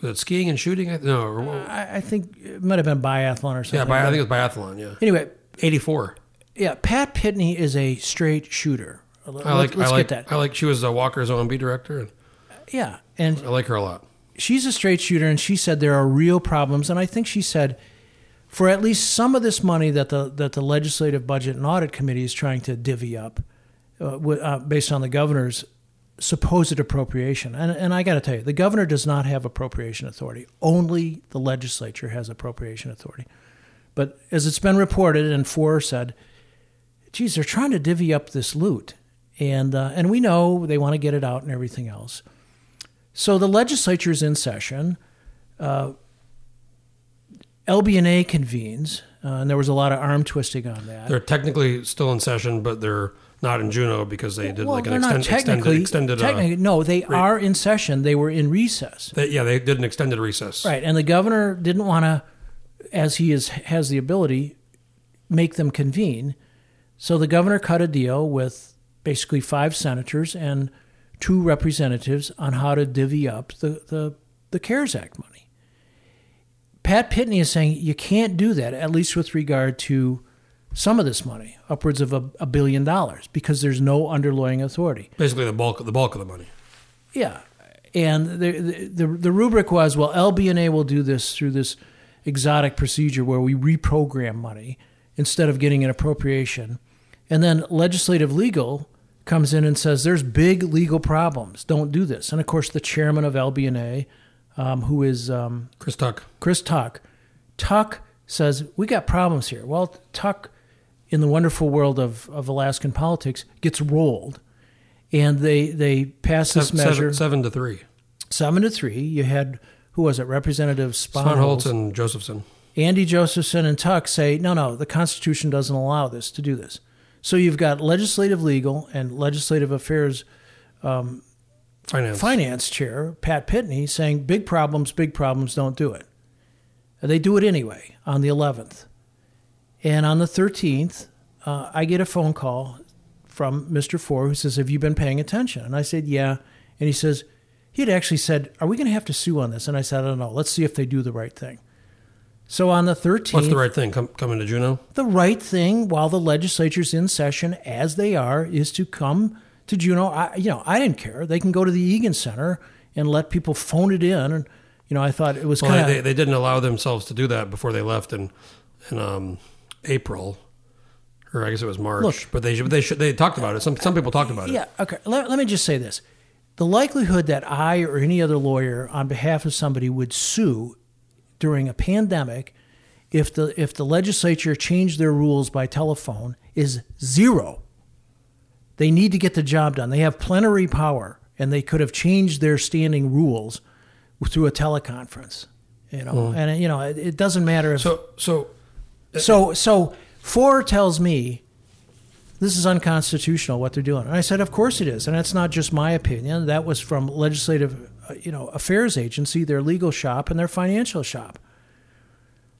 Speaker 2: was it skiing and shooting? I- No, or, what-
Speaker 3: I, I think it might have been biathlon or something.
Speaker 2: yeah, bi- I think it was biathlon. Yeah,
Speaker 3: Anyway,
Speaker 2: eighty four.
Speaker 3: Yeah, Pat Pitney is a straight shooter. Let-
Speaker 2: I like.
Speaker 3: Let's
Speaker 2: I like.
Speaker 3: get that.
Speaker 2: I like. She was a Walker's OMB director, and
Speaker 3: Yeah, and
Speaker 2: I like her a lot.
Speaker 3: she's a straight shooter, and she said there are real problems. And I think she said for at least some of this money that the that the Legislative Budget and Audit Committee is trying to divvy up, uh, wi- uh, based on the governor's supposed appropriation. And and I got to tell you, the governor does not have appropriation authority. Only the legislature has appropriation authority. But as it's been reported, and Forrer said, geez, they're trying to divvy up this loot. And, uh, and we know they want to get it out and everything else. So the legislature's in session. Uh, LB&A convenes, uh, and there was a lot of arm twisting on that.
Speaker 2: They're technically still in session, but they're not in Juneau because they did
Speaker 3: well,
Speaker 2: like an extend,
Speaker 3: technically,
Speaker 2: extended. extended
Speaker 3: technically
Speaker 2: uh,
Speaker 3: no, they
Speaker 2: re-
Speaker 3: are in session. They were in recess.
Speaker 2: they, yeah, they did an extended recess.
Speaker 3: Right, and the governor didn't want to, as he is has the ability, make them convene. So the governor cut a deal with basically five senators and two representatives on how to divvy up the, the, the CARES Act money. Pat Pitney is saying you can't do that, at least with regard to some of this money, upwards of a, a billion dollars, because there's no underlying authority.
Speaker 2: Basically, the bulk the bulk of the money.
Speaker 3: Yeah, and the the the rubric was well, LB&A will do this through this exotic procedure where we reprogram money instead of getting an appropriation, and then legislative legal comes in and says there's big legal problems, don't do this. And of course, the chairman of LB&A, um, who is um,
Speaker 2: Chris Tuck.
Speaker 3: Chris Tuck, Tuck says we got problems here. Well, Tuck, in the wonderful world of, of Alaskan politics, gets rolled, and they they pass this
Speaker 2: Seven,
Speaker 3: measure
Speaker 2: seven, seven to three.
Speaker 3: seven to three. You had who was it? Representative Spohnholz
Speaker 2: and Josephson.
Speaker 3: Andy Josephson, and Tuck say no, no. The Constitution doesn't allow this to do this. So you've got legislative, legal, and legislative affairs um,
Speaker 2: Finance.
Speaker 3: finance chair Pat Pitney saying big problems, big problems, don't do it. And they do it anyway on the 11th, and on the 13th, uh, I get a phone call from Mr. Forrer who says, "Have you been paying attention?" And I said, "Yeah," and he says. He had actually said, "Are we going to have to sue on this?" And I said, "I don't know. Let's see if they do the right thing." So on the 13th,
Speaker 2: What's the right thing? Come coming to Juneau.
Speaker 3: the right thing while the legislature's in session, as they are, is to come to Juneau. I, you know, I didn't care. They can go to the Egan Center and let people phone it in. And you know, I thought it was
Speaker 2: Well,
Speaker 3: kind of
Speaker 2: they, they didn't allow themselves to do that before they left in in um, April, or I guess it was March.
Speaker 3: Look-
Speaker 2: but they should, they should they talked about it. Some some people talked about it.
Speaker 3: Yeah, okay. Let, let me just say this. The likelihood that I or any other lawyer on behalf of somebody would sue during a pandemic if the if the legislature changed their rules by telephone is zero. They need to get the job done. They have plenary power and they could have changed their standing rules through a teleconference. You know, mm. and you know, it, it doesn't matter if
Speaker 2: So so
Speaker 3: so so Forrer tells me this is unconstitutional what they're doing. And I said, of course it is, and that's not just my opinion. That was from legislative, uh, you know, affairs agency, their legal shop, and their financial shop.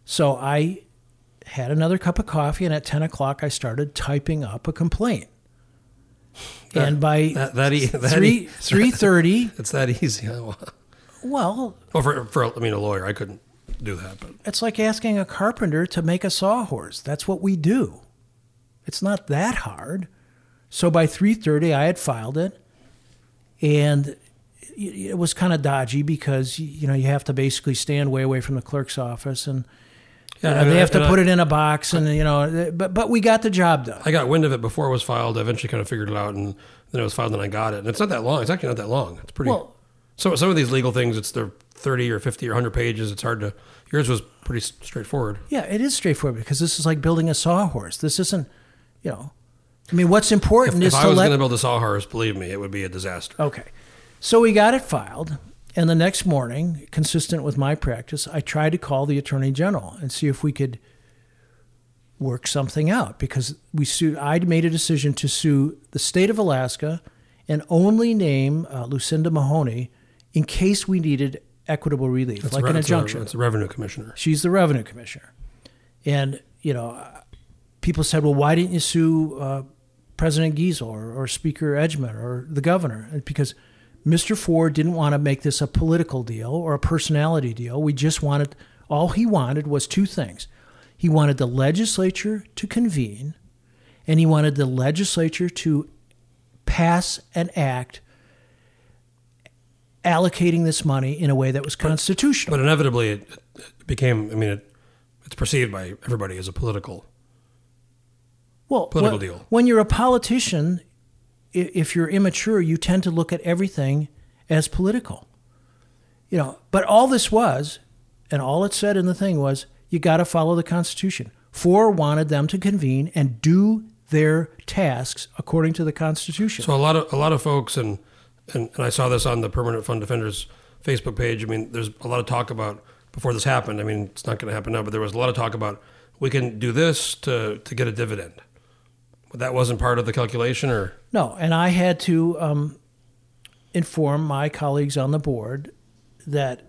Speaker 3: So I had another cup of coffee, and at ten o'clock I started typing up a complaint. (laughs) and by
Speaker 2: that that, e- that
Speaker 3: three
Speaker 2: e-
Speaker 3: three (laughs) thirty,
Speaker 2: it's that easy. Well,
Speaker 3: well,
Speaker 2: for for I mean a lawyer, I couldn't do that. But
Speaker 3: it's like asking a carpenter to make a sawhorse. That's what we do. It's not that hard. So by 3:30 I had filed it and it was kind of dodgy because you know you have to basically stand way away from the clerk's office and know, uh,
Speaker 2: and
Speaker 3: they have to put
Speaker 2: I-
Speaker 3: it in a box and you know uh, but but we got the job done.
Speaker 2: I got wind of it before it was filed. I eventually kind of figured it out, and then it was filed, and I got it. And it's not that long. It's actually not that long. It's pretty.
Speaker 3: Well-
Speaker 2: so some of these legal things, it's they're thirty or fifty or hundred pages. It's hard to. Yours was pretty straightforward.
Speaker 3: Yeah, it is straightforward because this is like building a sawhorse. This isn't, you know, I mean what's important
Speaker 2: If,
Speaker 3: is
Speaker 2: if I
Speaker 3: to
Speaker 2: was
Speaker 3: let
Speaker 2: going to build a sawhorse, believe me, it would be a disaster.
Speaker 3: Okay. So we got it filed. And the next morning, consistent with my practice, I tried to call the attorney general and see if we could work something out because we sued. I'd made a decision to sue the state of Alaska and only name uh, Lucinda Mahoney in case we needed equitable relief,
Speaker 2: It's
Speaker 3: like
Speaker 2: re-
Speaker 3: an
Speaker 2: it's a-
Speaker 3: injunction.
Speaker 2: It's a revenue commissioner.
Speaker 3: She's the revenue commissioner. And, you know, people said, well, why didn't you sue uh, President Giessel or, or Speaker Edgmon or the governor? And Because Mr. Forrer didn't want to make this a political deal or a personality deal. We just wanted, all he wanted was two things. He wanted the legislature to convene, and he wanted the legislature to pass an act allocating this money in a way that was constitutional.
Speaker 2: But inevitably, it, it became. I mean, it, it's perceived by everybody as a political.
Speaker 3: well,
Speaker 2: political
Speaker 3: when,
Speaker 2: deal.
Speaker 3: When you're a politician, if you're immature, you tend to look at everything as political. You know, but all this was, and all it said in the thing was, you got to follow the Constitution. Forrer wanted them to convene and do their tasks according to the Constitution.
Speaker 2: So a lot of a lot of folks and, and and I saw this on the Permanent Fund Defenders Facebook page. I mean, there's a lot of talk about before this happened. I mean, it's not going to happen now, but there was a lot of talk about we can do this to to get a dividend. But That wasn't part of the calculation, or
Speaker 3: No, and I had to um, inform my colleagues on the board that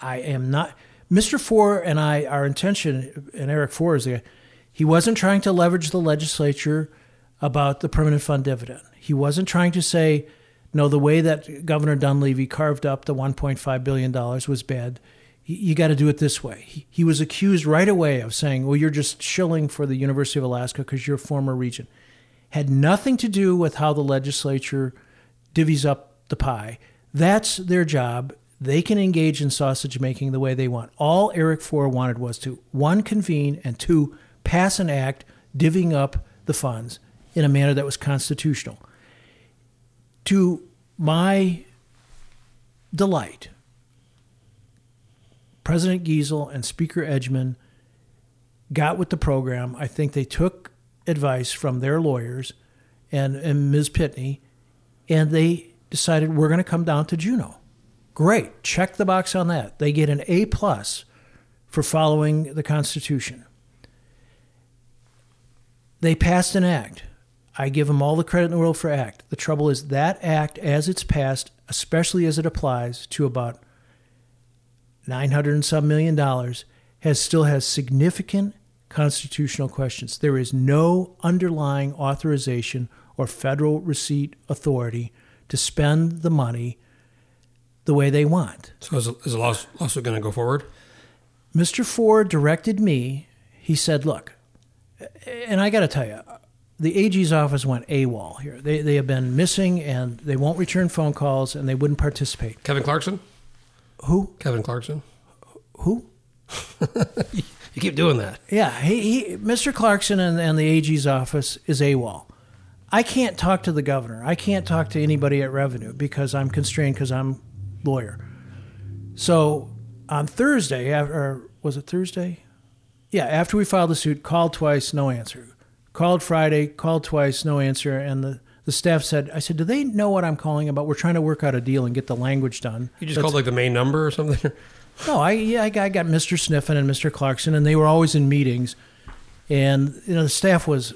Speaker 3: I- am not. Mr. Forrer and I, our intention, and Eric Forrer is the guy, he wasn't trying to leverage the legislature about the permanent fund dividend. He wasn't trying to say, no, the way that Governor Dunleavy carved up the $1.5 billion was bad. You- got to do it this way. He, he was accused right away of saying, well, you're just shilling for the University of Alaska because you're a former regent. Had nothing to do with how the legislature divvies up the pie. That's their job. They can engage in sausage making the way they want. All Eric Forrer wanted was to one, convene, and two, pass an act divvying up the funds in a manner that was constitutional. To my delight, President Giessel and Speaker Edgmon got with the program. I think they took advice from their lawyers and, and Ms. Pitney, and they decided we're going to come down to Juneau. Great, check the box on that. They get an A plus for following the Constitution. They passed an act. I give them all the credit in the world for act. The trouble is that act, as it's passed, especially as it applies to about 900 and some million dollars, has still has significant constitutional questions. There is no underlying authorization or federal receipt authority to spend the money the way they want.
Speaker 2: so is, is the laws- lawsuit going to go forward?
Speaker 3: Mr. Forrer directed me. He said, "Look," and I got to tell you, the AG's office went AWOL here. They, they have been missing and they won't return phone calls and they wouldn't participate.
Speaker 2: Kevin Clarkson?
Speaker 3: Who?
Speaker 2: Kevin Clarkson?
Speaker 3: Who? (laughs)
Speaker 2: You keep doing that.
Speaker 3: Yeah, he, he, Mr. Clarkson and, and the AG's office is AWOL. I can't talk to the governor. I can't talk to anybody at Revenue because I'm constrained because I'm lawyer. So on Thursday, or was it Thursday? Yeah, after we filed the suit, called twice, no answer. Called Friday, called twice, no answer. And the, the staff said, I said, do they know what I'm calling about? We're trying to work out a deal and get the language done.
Speaker 2: You just
Speaker 3: That's-
Speaker 2: called like the main number or something? (laughs)
Speaker 3: no, I yeah, I got, I got Mr. Sniffen and Mr. Clarkson, and they were always in meetings, and you know the staff was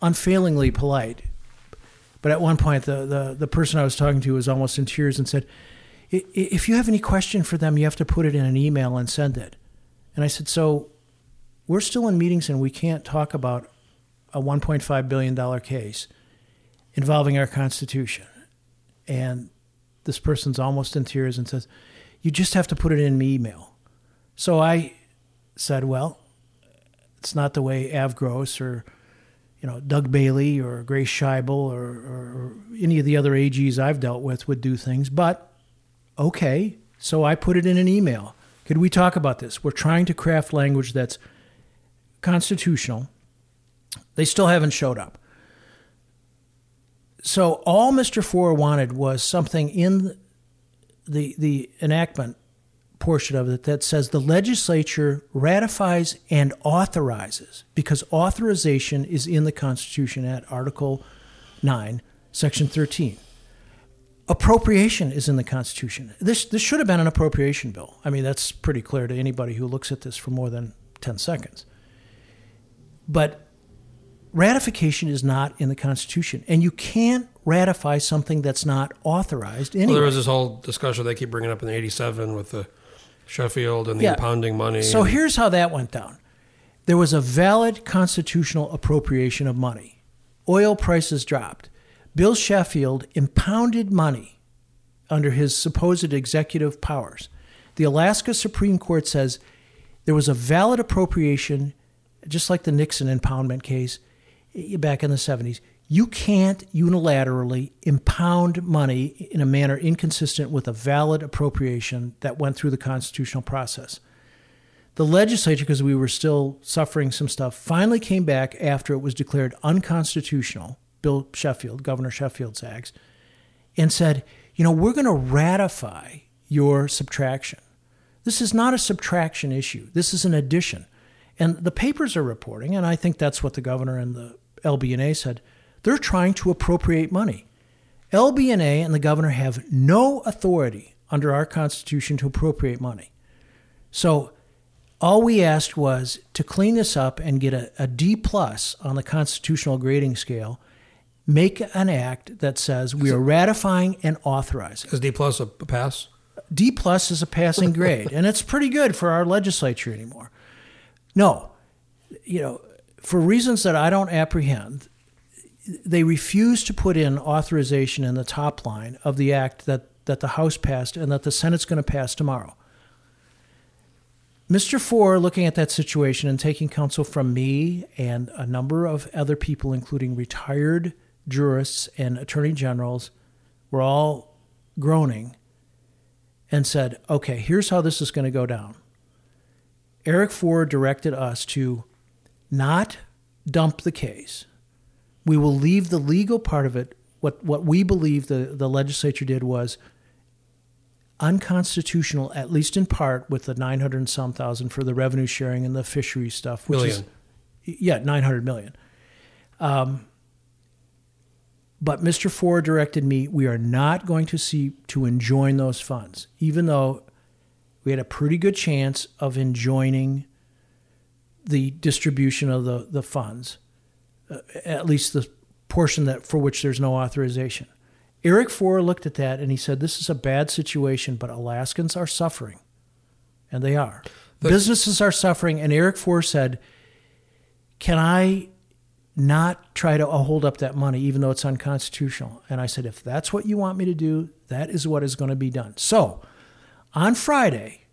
Speaker 3: unfailingly polite. But at one point, the, the, the person I was talking to was almost in tears and said, "I- i- "If you have any question for them, you have to put it in an email and send it." And I said, "So we're still in meetings, and we can't talk about a 1.5 billion dollar case involving our Constitution." And this person's almost in tears and says, You just have to put it in an email. So I said, Well, it's not the way Av Gross or you know, Doug Bailey or Grace Schaible or, or any of the other AGs I've dealt with would do things, but okay. So I put it in an email. Could we talk about this? We're trying to craft language that's constitutional. They still haven't showed up. So all Mr. Forrer wanted was something in the the enactment portion of it that says the legislature ratifies and authorizes because authorization is in the Constitution at Article 9, Section 13. Appropriation is in the Constitution. This this should have been an appropriation bill. I mean, that's pretty clear to anybody who looks at this for more than 10 seconds. But ratification is not in the Constitution, and you can't ratify something that's not authorized anyway.
Speaker 2: Well, there was this whole discussion they keep bringing up in the 87 with the Sheffield and the
Speaker 3: Yeah.
Speaker 2: impounding money.
Speaker 3: So
Speaker 2: and-
Speaker 3: here's how that went down. There was a valid constitutional appropriation of money. Oil prices dropped. Bill Sheffield impounded money under his supposed executive powers. The Alaska Supreme Court says there was a valid appropriation, just like the Nixon impoundment case Eh, back in the 70s. You can't unilaterally impound money in a manner inconsistent with a valid appropriation that went through the constitutional process. The legislature, because we were still suffering some stuff, finally came back after it was declared unconstitutional, Bill Sheffield, Governor Sheffield's acts, and said, you know, we're going to ratify your subtraction. This is not a subtraction issue. This is an addition. And the papers are reporting, and I think that's what the governor and the LB&A said. They're trying to appropriate money. LB&A and the governor have no authority under our Constitution to appropriate money. So all we asked was to clean this up and get a, a D plus on the constitutional grading scale. Make an act that says we are ratifying and authorizing.
Speaker 2: is D plus a, a pass?
Speaker 3: D plus is a passing grade, and it's pretty good for our legislature anymore. No, you know, for reasons that I don't apprehend, they refuse to put in authorization in the top line of the act that, that the House passed and that the Senate's going to pass tomorrow. Mr. Forrer, looking at that situation and taking counsel from me and a number of other people, including retired jurists and attorney generals, were all groaning and said, okay, here's how this is going to go down. Eric Forrer directed us to not dump the case. We will leave the legal part of it. What, what we believe the, the legislature did was unconstitutional, at least in part, with the 900 and some thousand for the revenue sharing and the fishery stuff. Which
Speaker 2: Million.
Speaker 3: Is, yeah, 900 million. Um, but Mr. Forrer directed me, we are not going to see to enjoin those funds, even though we had a pretty good chance of enjoining the distribution of the, the funds, uh, at least the portion that for which there's no authorization. Eric Forrer looked at that and he said, This is a bad situation, but Alaskans are suffering. And they are.
Speaker 2: The-
Speaker 3: Businesses are suffering. And Eric Forrer said, Can I not try to hold up that money, even though it's unconstitutional? And I said, If that's what you want me to do, that is what is going to be done. So on Friday,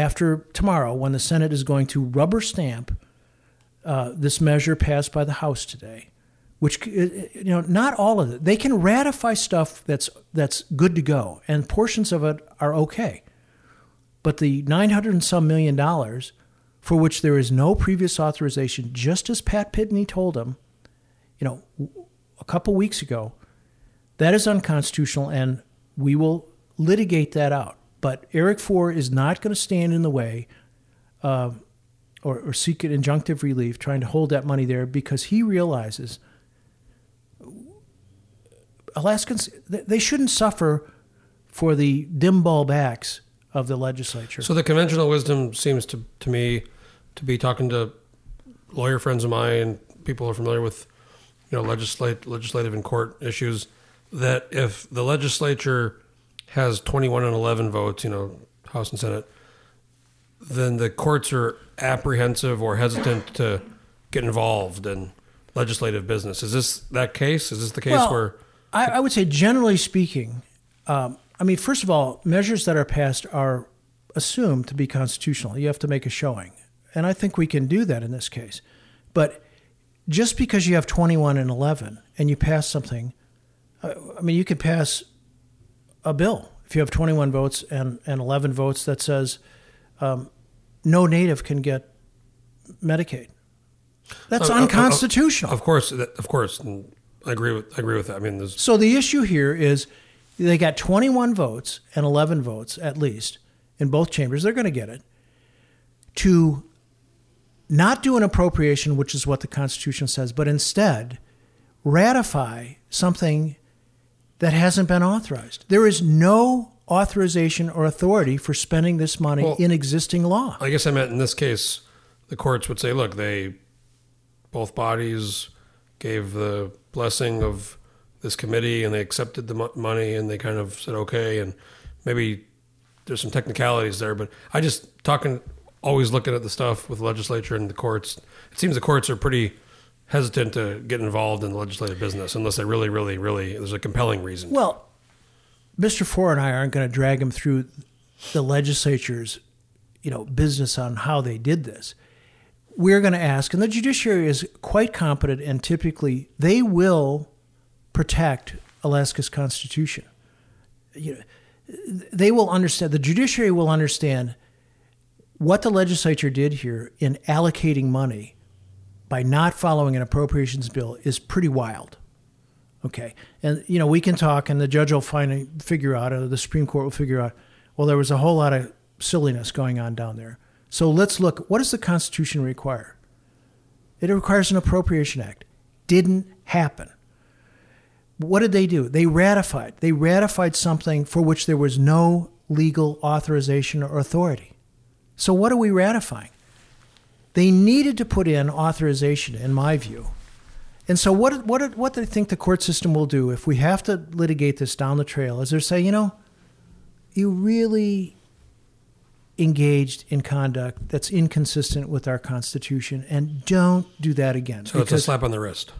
Speaker 3: after tomorrow, when the Senate is going to rubber stamp uh, this measure passed by the House today, which you know not all of it. They can ratify stuff that's that's good to go, and portions of it are okay. But the nine hundred and some million dollars, for which there is no previous authorization, just as Pat Pitney told him, you know, a couple weeks ago, that is unconstitutional, and we will litigate that out. But Eric Forrer is not going to stand in the way uh, or, or seek an injunctive relief, trying to hold that money there because he realizes Alaskans they shouldn't suffer for the dim ball backs of the legislature.
Speaker 2: So the conventional wisdom seems to to me to be talking to lawyer friends of mine and people who are familiar with you know legislate legislative and court issues that if the legislature has 21 and 11 votes, you know, House and Senate, then the courts are apprehensive or hesitant to get involved in legislative business. Is this that case? Is this the case
Speaker 3: Well,
Speaker 2: where
Speaker 3: I, I would say, generally speaking, um, I mean, first of all, measures that are passed are assumed to be constitutional. You have to make a showing. And I think we can do that in this case. But just because you have 21 and 11 and you pass something, uh, I mean, you could pass a bill if you have 21 votes and, and 11 votes that says um, no native can get Medicaid. That's
Speaker 2: Uh, uh, uh,
Speaker 3: unconstitutional.
Speaker 2: Of course, of course, I agree with I agree with that. I mean, there's
Speaker 3: So the issue here is they got 21 votes and 11 votes at least in both chambers. They're going to get it to not do an appropriation, which is what the Constitution says, but instead ratify something that hasn't been authorized. There is no authorization or authority for spending this money
Speaker 2: Well,
Speaker 3: in existing law.
Speaker 2: I guess I meant in this case, the courts would say, look, they both bodies gave the blessing of this committee and they accepted the mo- money and they kind of said okay and maybe there's some technicalities there, but I just talking always looking at the stuff with the legislature and the courts. It seems the courts are pretty hesitant to get involved in the legislative business unless they really, really, really there's a compelling reason.
Speaker 3: Well, Mr. Forrer and I aren't going to drag him through the legislature's, you know, business on how they did this. We're going to ask, and the judiciary is quite competent, and typically they will protect Alaska's constitution. You know, they will understand. The judiciary will understand what the legislature did here in allocating money by not following an appropriations bill is pretty wild. Okay, and you know we can talk, and the judge will finally figure out, or the Supreme Court will figure out. Well, there was a whole lot of silliness going on down there. So let's look. What does the Constitution require? It requires an Appropriation Act. Didn't happen. What did they do? They ratified. They ratified something for which there was no legal authorization or authority. So what are we ratifying? They needed to put in authorization, in my view. And so, what what what do they think the court system will do if we have to litigate this down the trail? Is they say, you know, you really engaged in conduct that's inconsistent with our Constitution, and don't do that again.
Speaker 2: so it's a slap on the wrist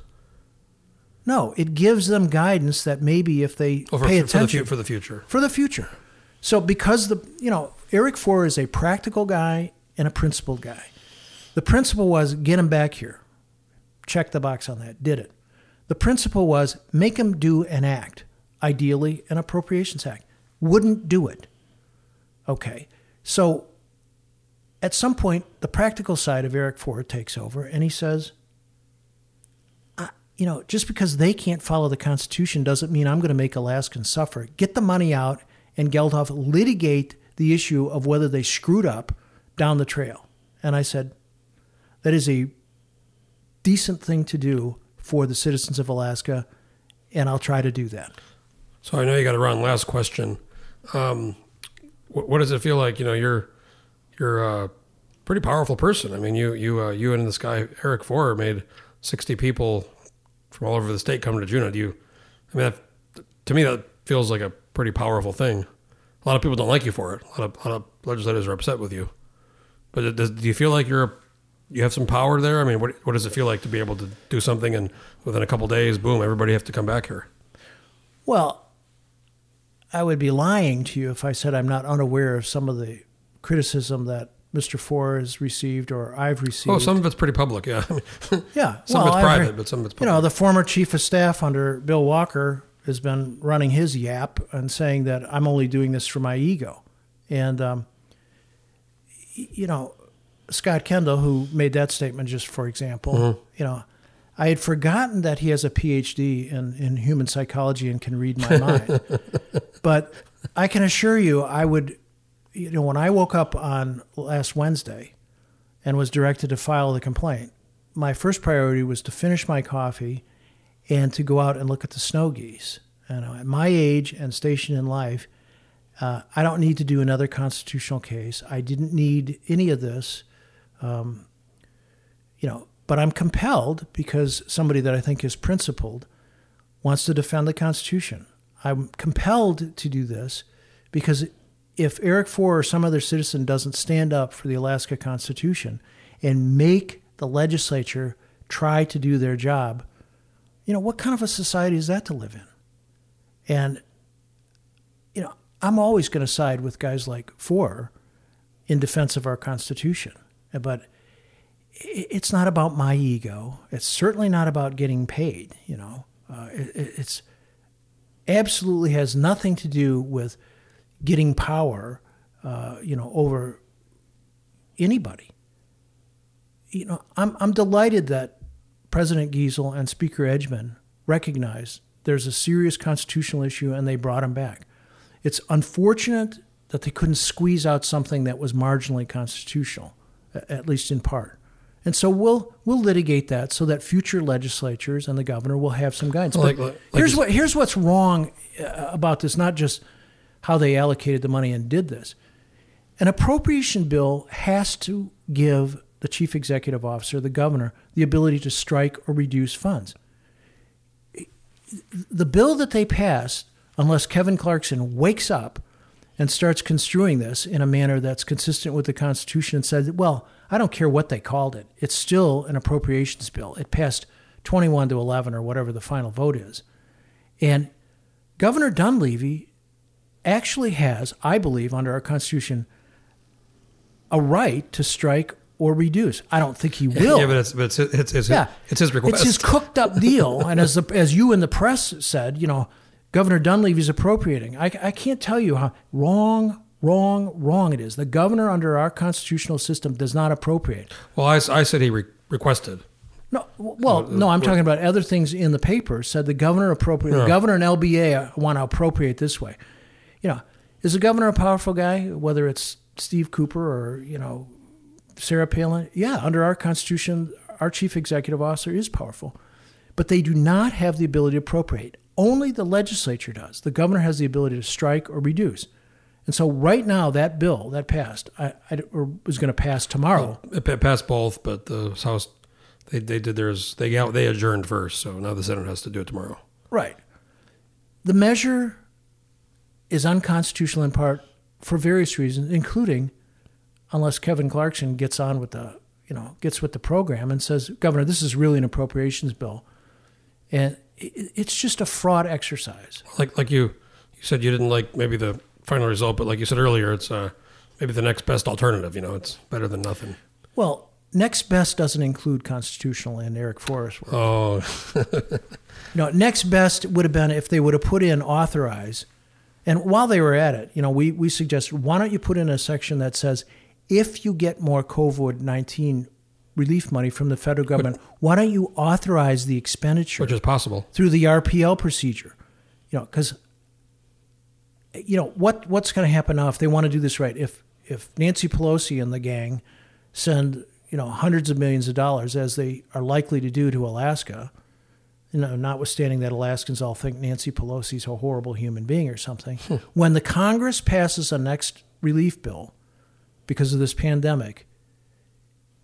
Speaker 3: no, it gives them guidance that maybe if they
Speaker 2: Oh, for,
Speaker 3: pay attention
Speaker 2: for the future.
Speaker 3: for the future. So because the you know Eric Forrer is a practical guy and a principled guy. The principle was get them back here. Check the box on that. Did it. The principle was make them do an act, ideally an appropriations act. Wouldn't do it. Okay. So at some point, the practical side of Eric Forrer takes over and he says, you know, just because they can't follow the Constitution doesn't mean I'm going to make Alaskans suffer. Get the money out and Geldof litigate the issue of whether they screwed up down the trail. And I said, that is a decent thing to do for the citizens of Alaska, and I'll try to do that.
Speaker 2: So I know you got to run. Last question. Um, what, what does it feel like? You know, you're you're a pretty powerful person. I mean, you you uh, you and this guy Eric Forrer made sixty people from all over the state come to Juneau. Do you? I mean, that, to me, that feels like a pretty powerful thing. A lot of people don't like you for it. A lot of, a lot of legislators are upset with you. But does, do you feel like you're a, you have some power there? I mean, what what does it feel like to be able to do something and within a couple days, boom, everybody have to come back here?
Speaker 3: Well, I would be lying to you if I said I'm not unaware of some of the criticism that Mr. Forrer has received or I've received.
Speaker 2: Oh, some of it's pretty public. Yeah, (laughs)
Speaker 3: yeah, (laughs)
Speaker 2: some of it's private,
Speaker 3: heard-
Speaker 2: but some of it's public.
Speaker 3: You know, the former chief of staff under Bill Walker has been running his yap and saying that I'm only doing this for my ego, and um, you know, Scott Kendall, who made that statement, just for example,
Speaker 2: Mm-hmm.
Speaker 3: you know. I had forgotten that he has a PhD in, in human psychology and can read my mind. (laughs) but I can assure you, I would, you know, when I woke up on last Wednesday and was directed to file the complaint, my first priority was to finish my coffee and to go out and look at the snow geese. And at my age and station in life, uh, I don't need to do another constitutional case. I didn't need any of this, um, you know. But I'm compelled because somebody that I think is principled wants to defend the Constitution. I'm compelled to do this because if Eric Forrer or some other citizen doesn't stand up for the Alaska Constitution and make the legislature try to do their job, you know, what kind of a society is that to live in? And, you know, I'm always going to side with guys like Forrer in defense of our Constitution. But it's not about my ego. It's certainly not about getting paid, you know. Uh, it, it- it's absolutely has nothing to do with getting power, uh, you know, over anybody. You know, I'm I'm delighted that President Giessel and Speaker Edgmon recognize there's a serious constitutional issue and they brought him back. It's unfortunate that they couldn't squeeze out something that was marginally constitutional, at least in part. And so we'll we'll litigate that so that future legislatures and the governor will have some guidance.
Speaker 2: Like- like
Speaker 3: here's what here's what's wrong uh, about this. Not just how they allocated the money and did this. An appropriation bill has to give the chief executive officer, the governor, the ability to strike or reduce funds. The bill that they passed, unless Kevin Clarkson wakes up and starts construing this in a manner that's consistent with the Constitution and says, well, I don't care what they called it, it's still an appropriations bill. It passed 21 to 11 or whatever the final vote is. And Governor Dunleavy actually has, I believe, under our Constitution, a right to strike or reduce. I don't think he will.
Speaker 2: yeah, but it's but it's it's it's,
Speaker 3: Yeah,
Speaker 2: it's his request.
Speaker 3: It's his cooked up deal, (laughs) and as the, as you in the press said, you know, Governor Dunleavy's appropriating. I, I can't tell you how wrong, wrong, wrong it is. The governor under our constitutional system does not appropriate.
Speaker 2: well, I said he re- requested.
Speaker 3: No, well, no, I'm talking about other things in the paper. Said the governor appropriate. The governor and LBA want to appropriate this way. You know, is the governor a powerful guy? Whether it's Steve Cowper or you know Sarah Palin, yeah, under our constitution, our chief executive officer is powerful, but they do not have the ability to appropriate. Only the legislature does. The governor has the ability to strike or reduce. And so, right now, that bill that passed, I, I or was going to pass tomorrow.
Speaker 2: It passed both, but the House they, they did theirs. They they adjourned first, so now the Senate has to do it tomorrow.
Speaker 3: Right. The measure is unconstitutional in part for various reasons, including unless Kevin Clarkson gets on with the you know gets with the program and says, Governor, this is really an appropriations bill, and it's just a fraud exercise.
Speaker 2: Like like you you said you didn't like maybe the final result, but like you said earlier, it's uh, maybe the next best alternative. You know, it's better than nothing.
Speaker 3: Well, next best doesn't include constitutional and Eric Forrest work.
Speaker 2: Oh, (laughs)
Speaker 3: know, next best would have been if they would have put in authorize. And while they were at it, you know, we, we suggested why don't you put in a section that says if you get more COVID 19 relief money from the federal government, why don't you authorize the expenditure
Speaker 2: which is possible.
Speaker 3: through the RPL procedure? You know, because you know what what's going to happen now if they want to do this right? If if Nancy Pelosi and the gang send you know hundreds of millions of dollars as they are likely to do to Alaska, you know, notwithstanding that Alaskans all think Nancy Pelosi's a horrible human being or something, hmm. when the Congress passes a next relief bill because of this pandemic,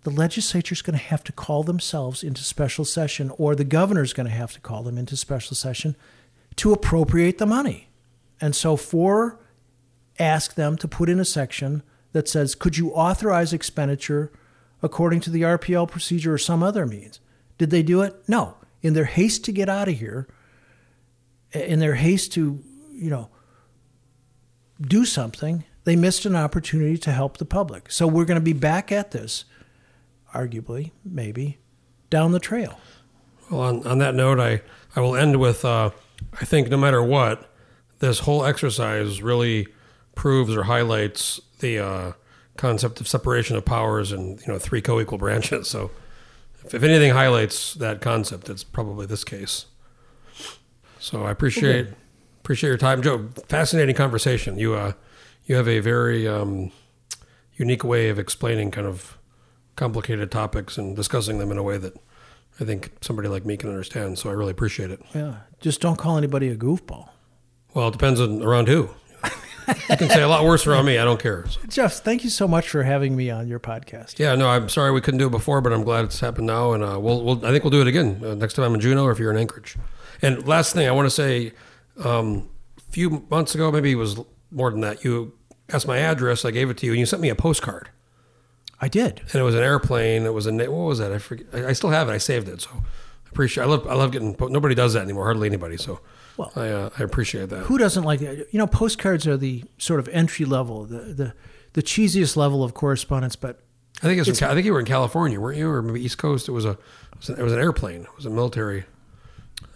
Speaker 3: the legislature's going to have to call themselves into special session, or the governor's going to have to call them into special session to appropriate the money. And so, for ask them to put in a section that says, could you authorize expenditure according to the RPL procedure or some other means? Did they do it? No. In their haste to get out of here, in their haste to, you know, do something, they missed an opportunity to help the public. So we're going to be back at this, arguably, maybe, down the trail.
Speaker 2: Well, on, on that note, I, I will end with uh, I think no matter what, this whole exercise really proves or highlights the uh, concept of separation of powers and you know three co-equal branches. So, if, if anything highlights that concept, it's probably this case. So I appreciate appreciate your time, Joe. Fascinating conversation. You uh, you have a very um, unique way of explaining kind of complicated topics and discussing them in a way that I think somebody like me can understand. So I really appreciate it.
Speaker 3: Yeah. Just don't call anybody a goofball.
Speaker 2: Well, it depends on around who. (laughs) you can say a lot worse around me. I don't care. So,
Speaker 3: Jeff, thank you so much for having me on your podcast.
Speaker 2: yeah, no, I'm sorry we couldn't do it before, but I'm glad it's happened now, and uh, we'll, we'll I think we'll do it again uh, next time I'm in Juneau or if you're in Anchorage. And last thing I want to say, um, a few months ago, maybe it was more than that. You asked my address, I gave it to you, and you sent me a postcard.
Speaker 3: I did.
Speaker 2: and it was an airplane. It was a what was that? I forget. I, I still have it. I saved it, so I appreciate. I love. I love getting. Nobody does that anymore. Hardly anybody. So
Speaker 3: Well-
Speaker 2: I uh, I appreciate that.
Speaker 3: Who doesn't like that? You know, postcards are the sort of entry level, the the, the cheesiest level of correspondence, but
Speaker 2: I think it's. in I think you were in California, weren't you, or maybe East Coast? It was a. It was, a, it was an airplane. It was a military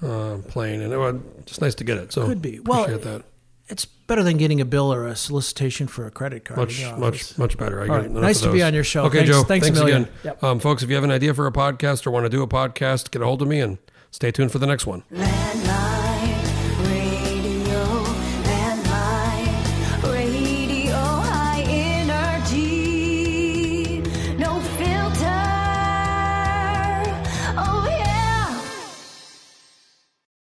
Speaker 2: uh, plane, and it was just nice to get it. So
Speaker 3: Could be. Well,
Speaker 2: appreciate that.
Speaker 3: It's better than getting a bill or a solicitation for a credit card.
Speaker 2: Much, much, much better. I
Speaker 3: All
Speaker 2: get
Speaker 3: right. Nice to be on your show.
Speaker 2: Okay,
Speaker 3: Thanks-
Speaker 2: Joe.
Speaker 3: thanks a million.
Speaker 2: again,
Speaker 3: Yep.
Speaker 2: um, folks. If you have an idea for a podcast or want to do a podcast, get a hold of me and stay tuned for the next one.
Speaker 1: Land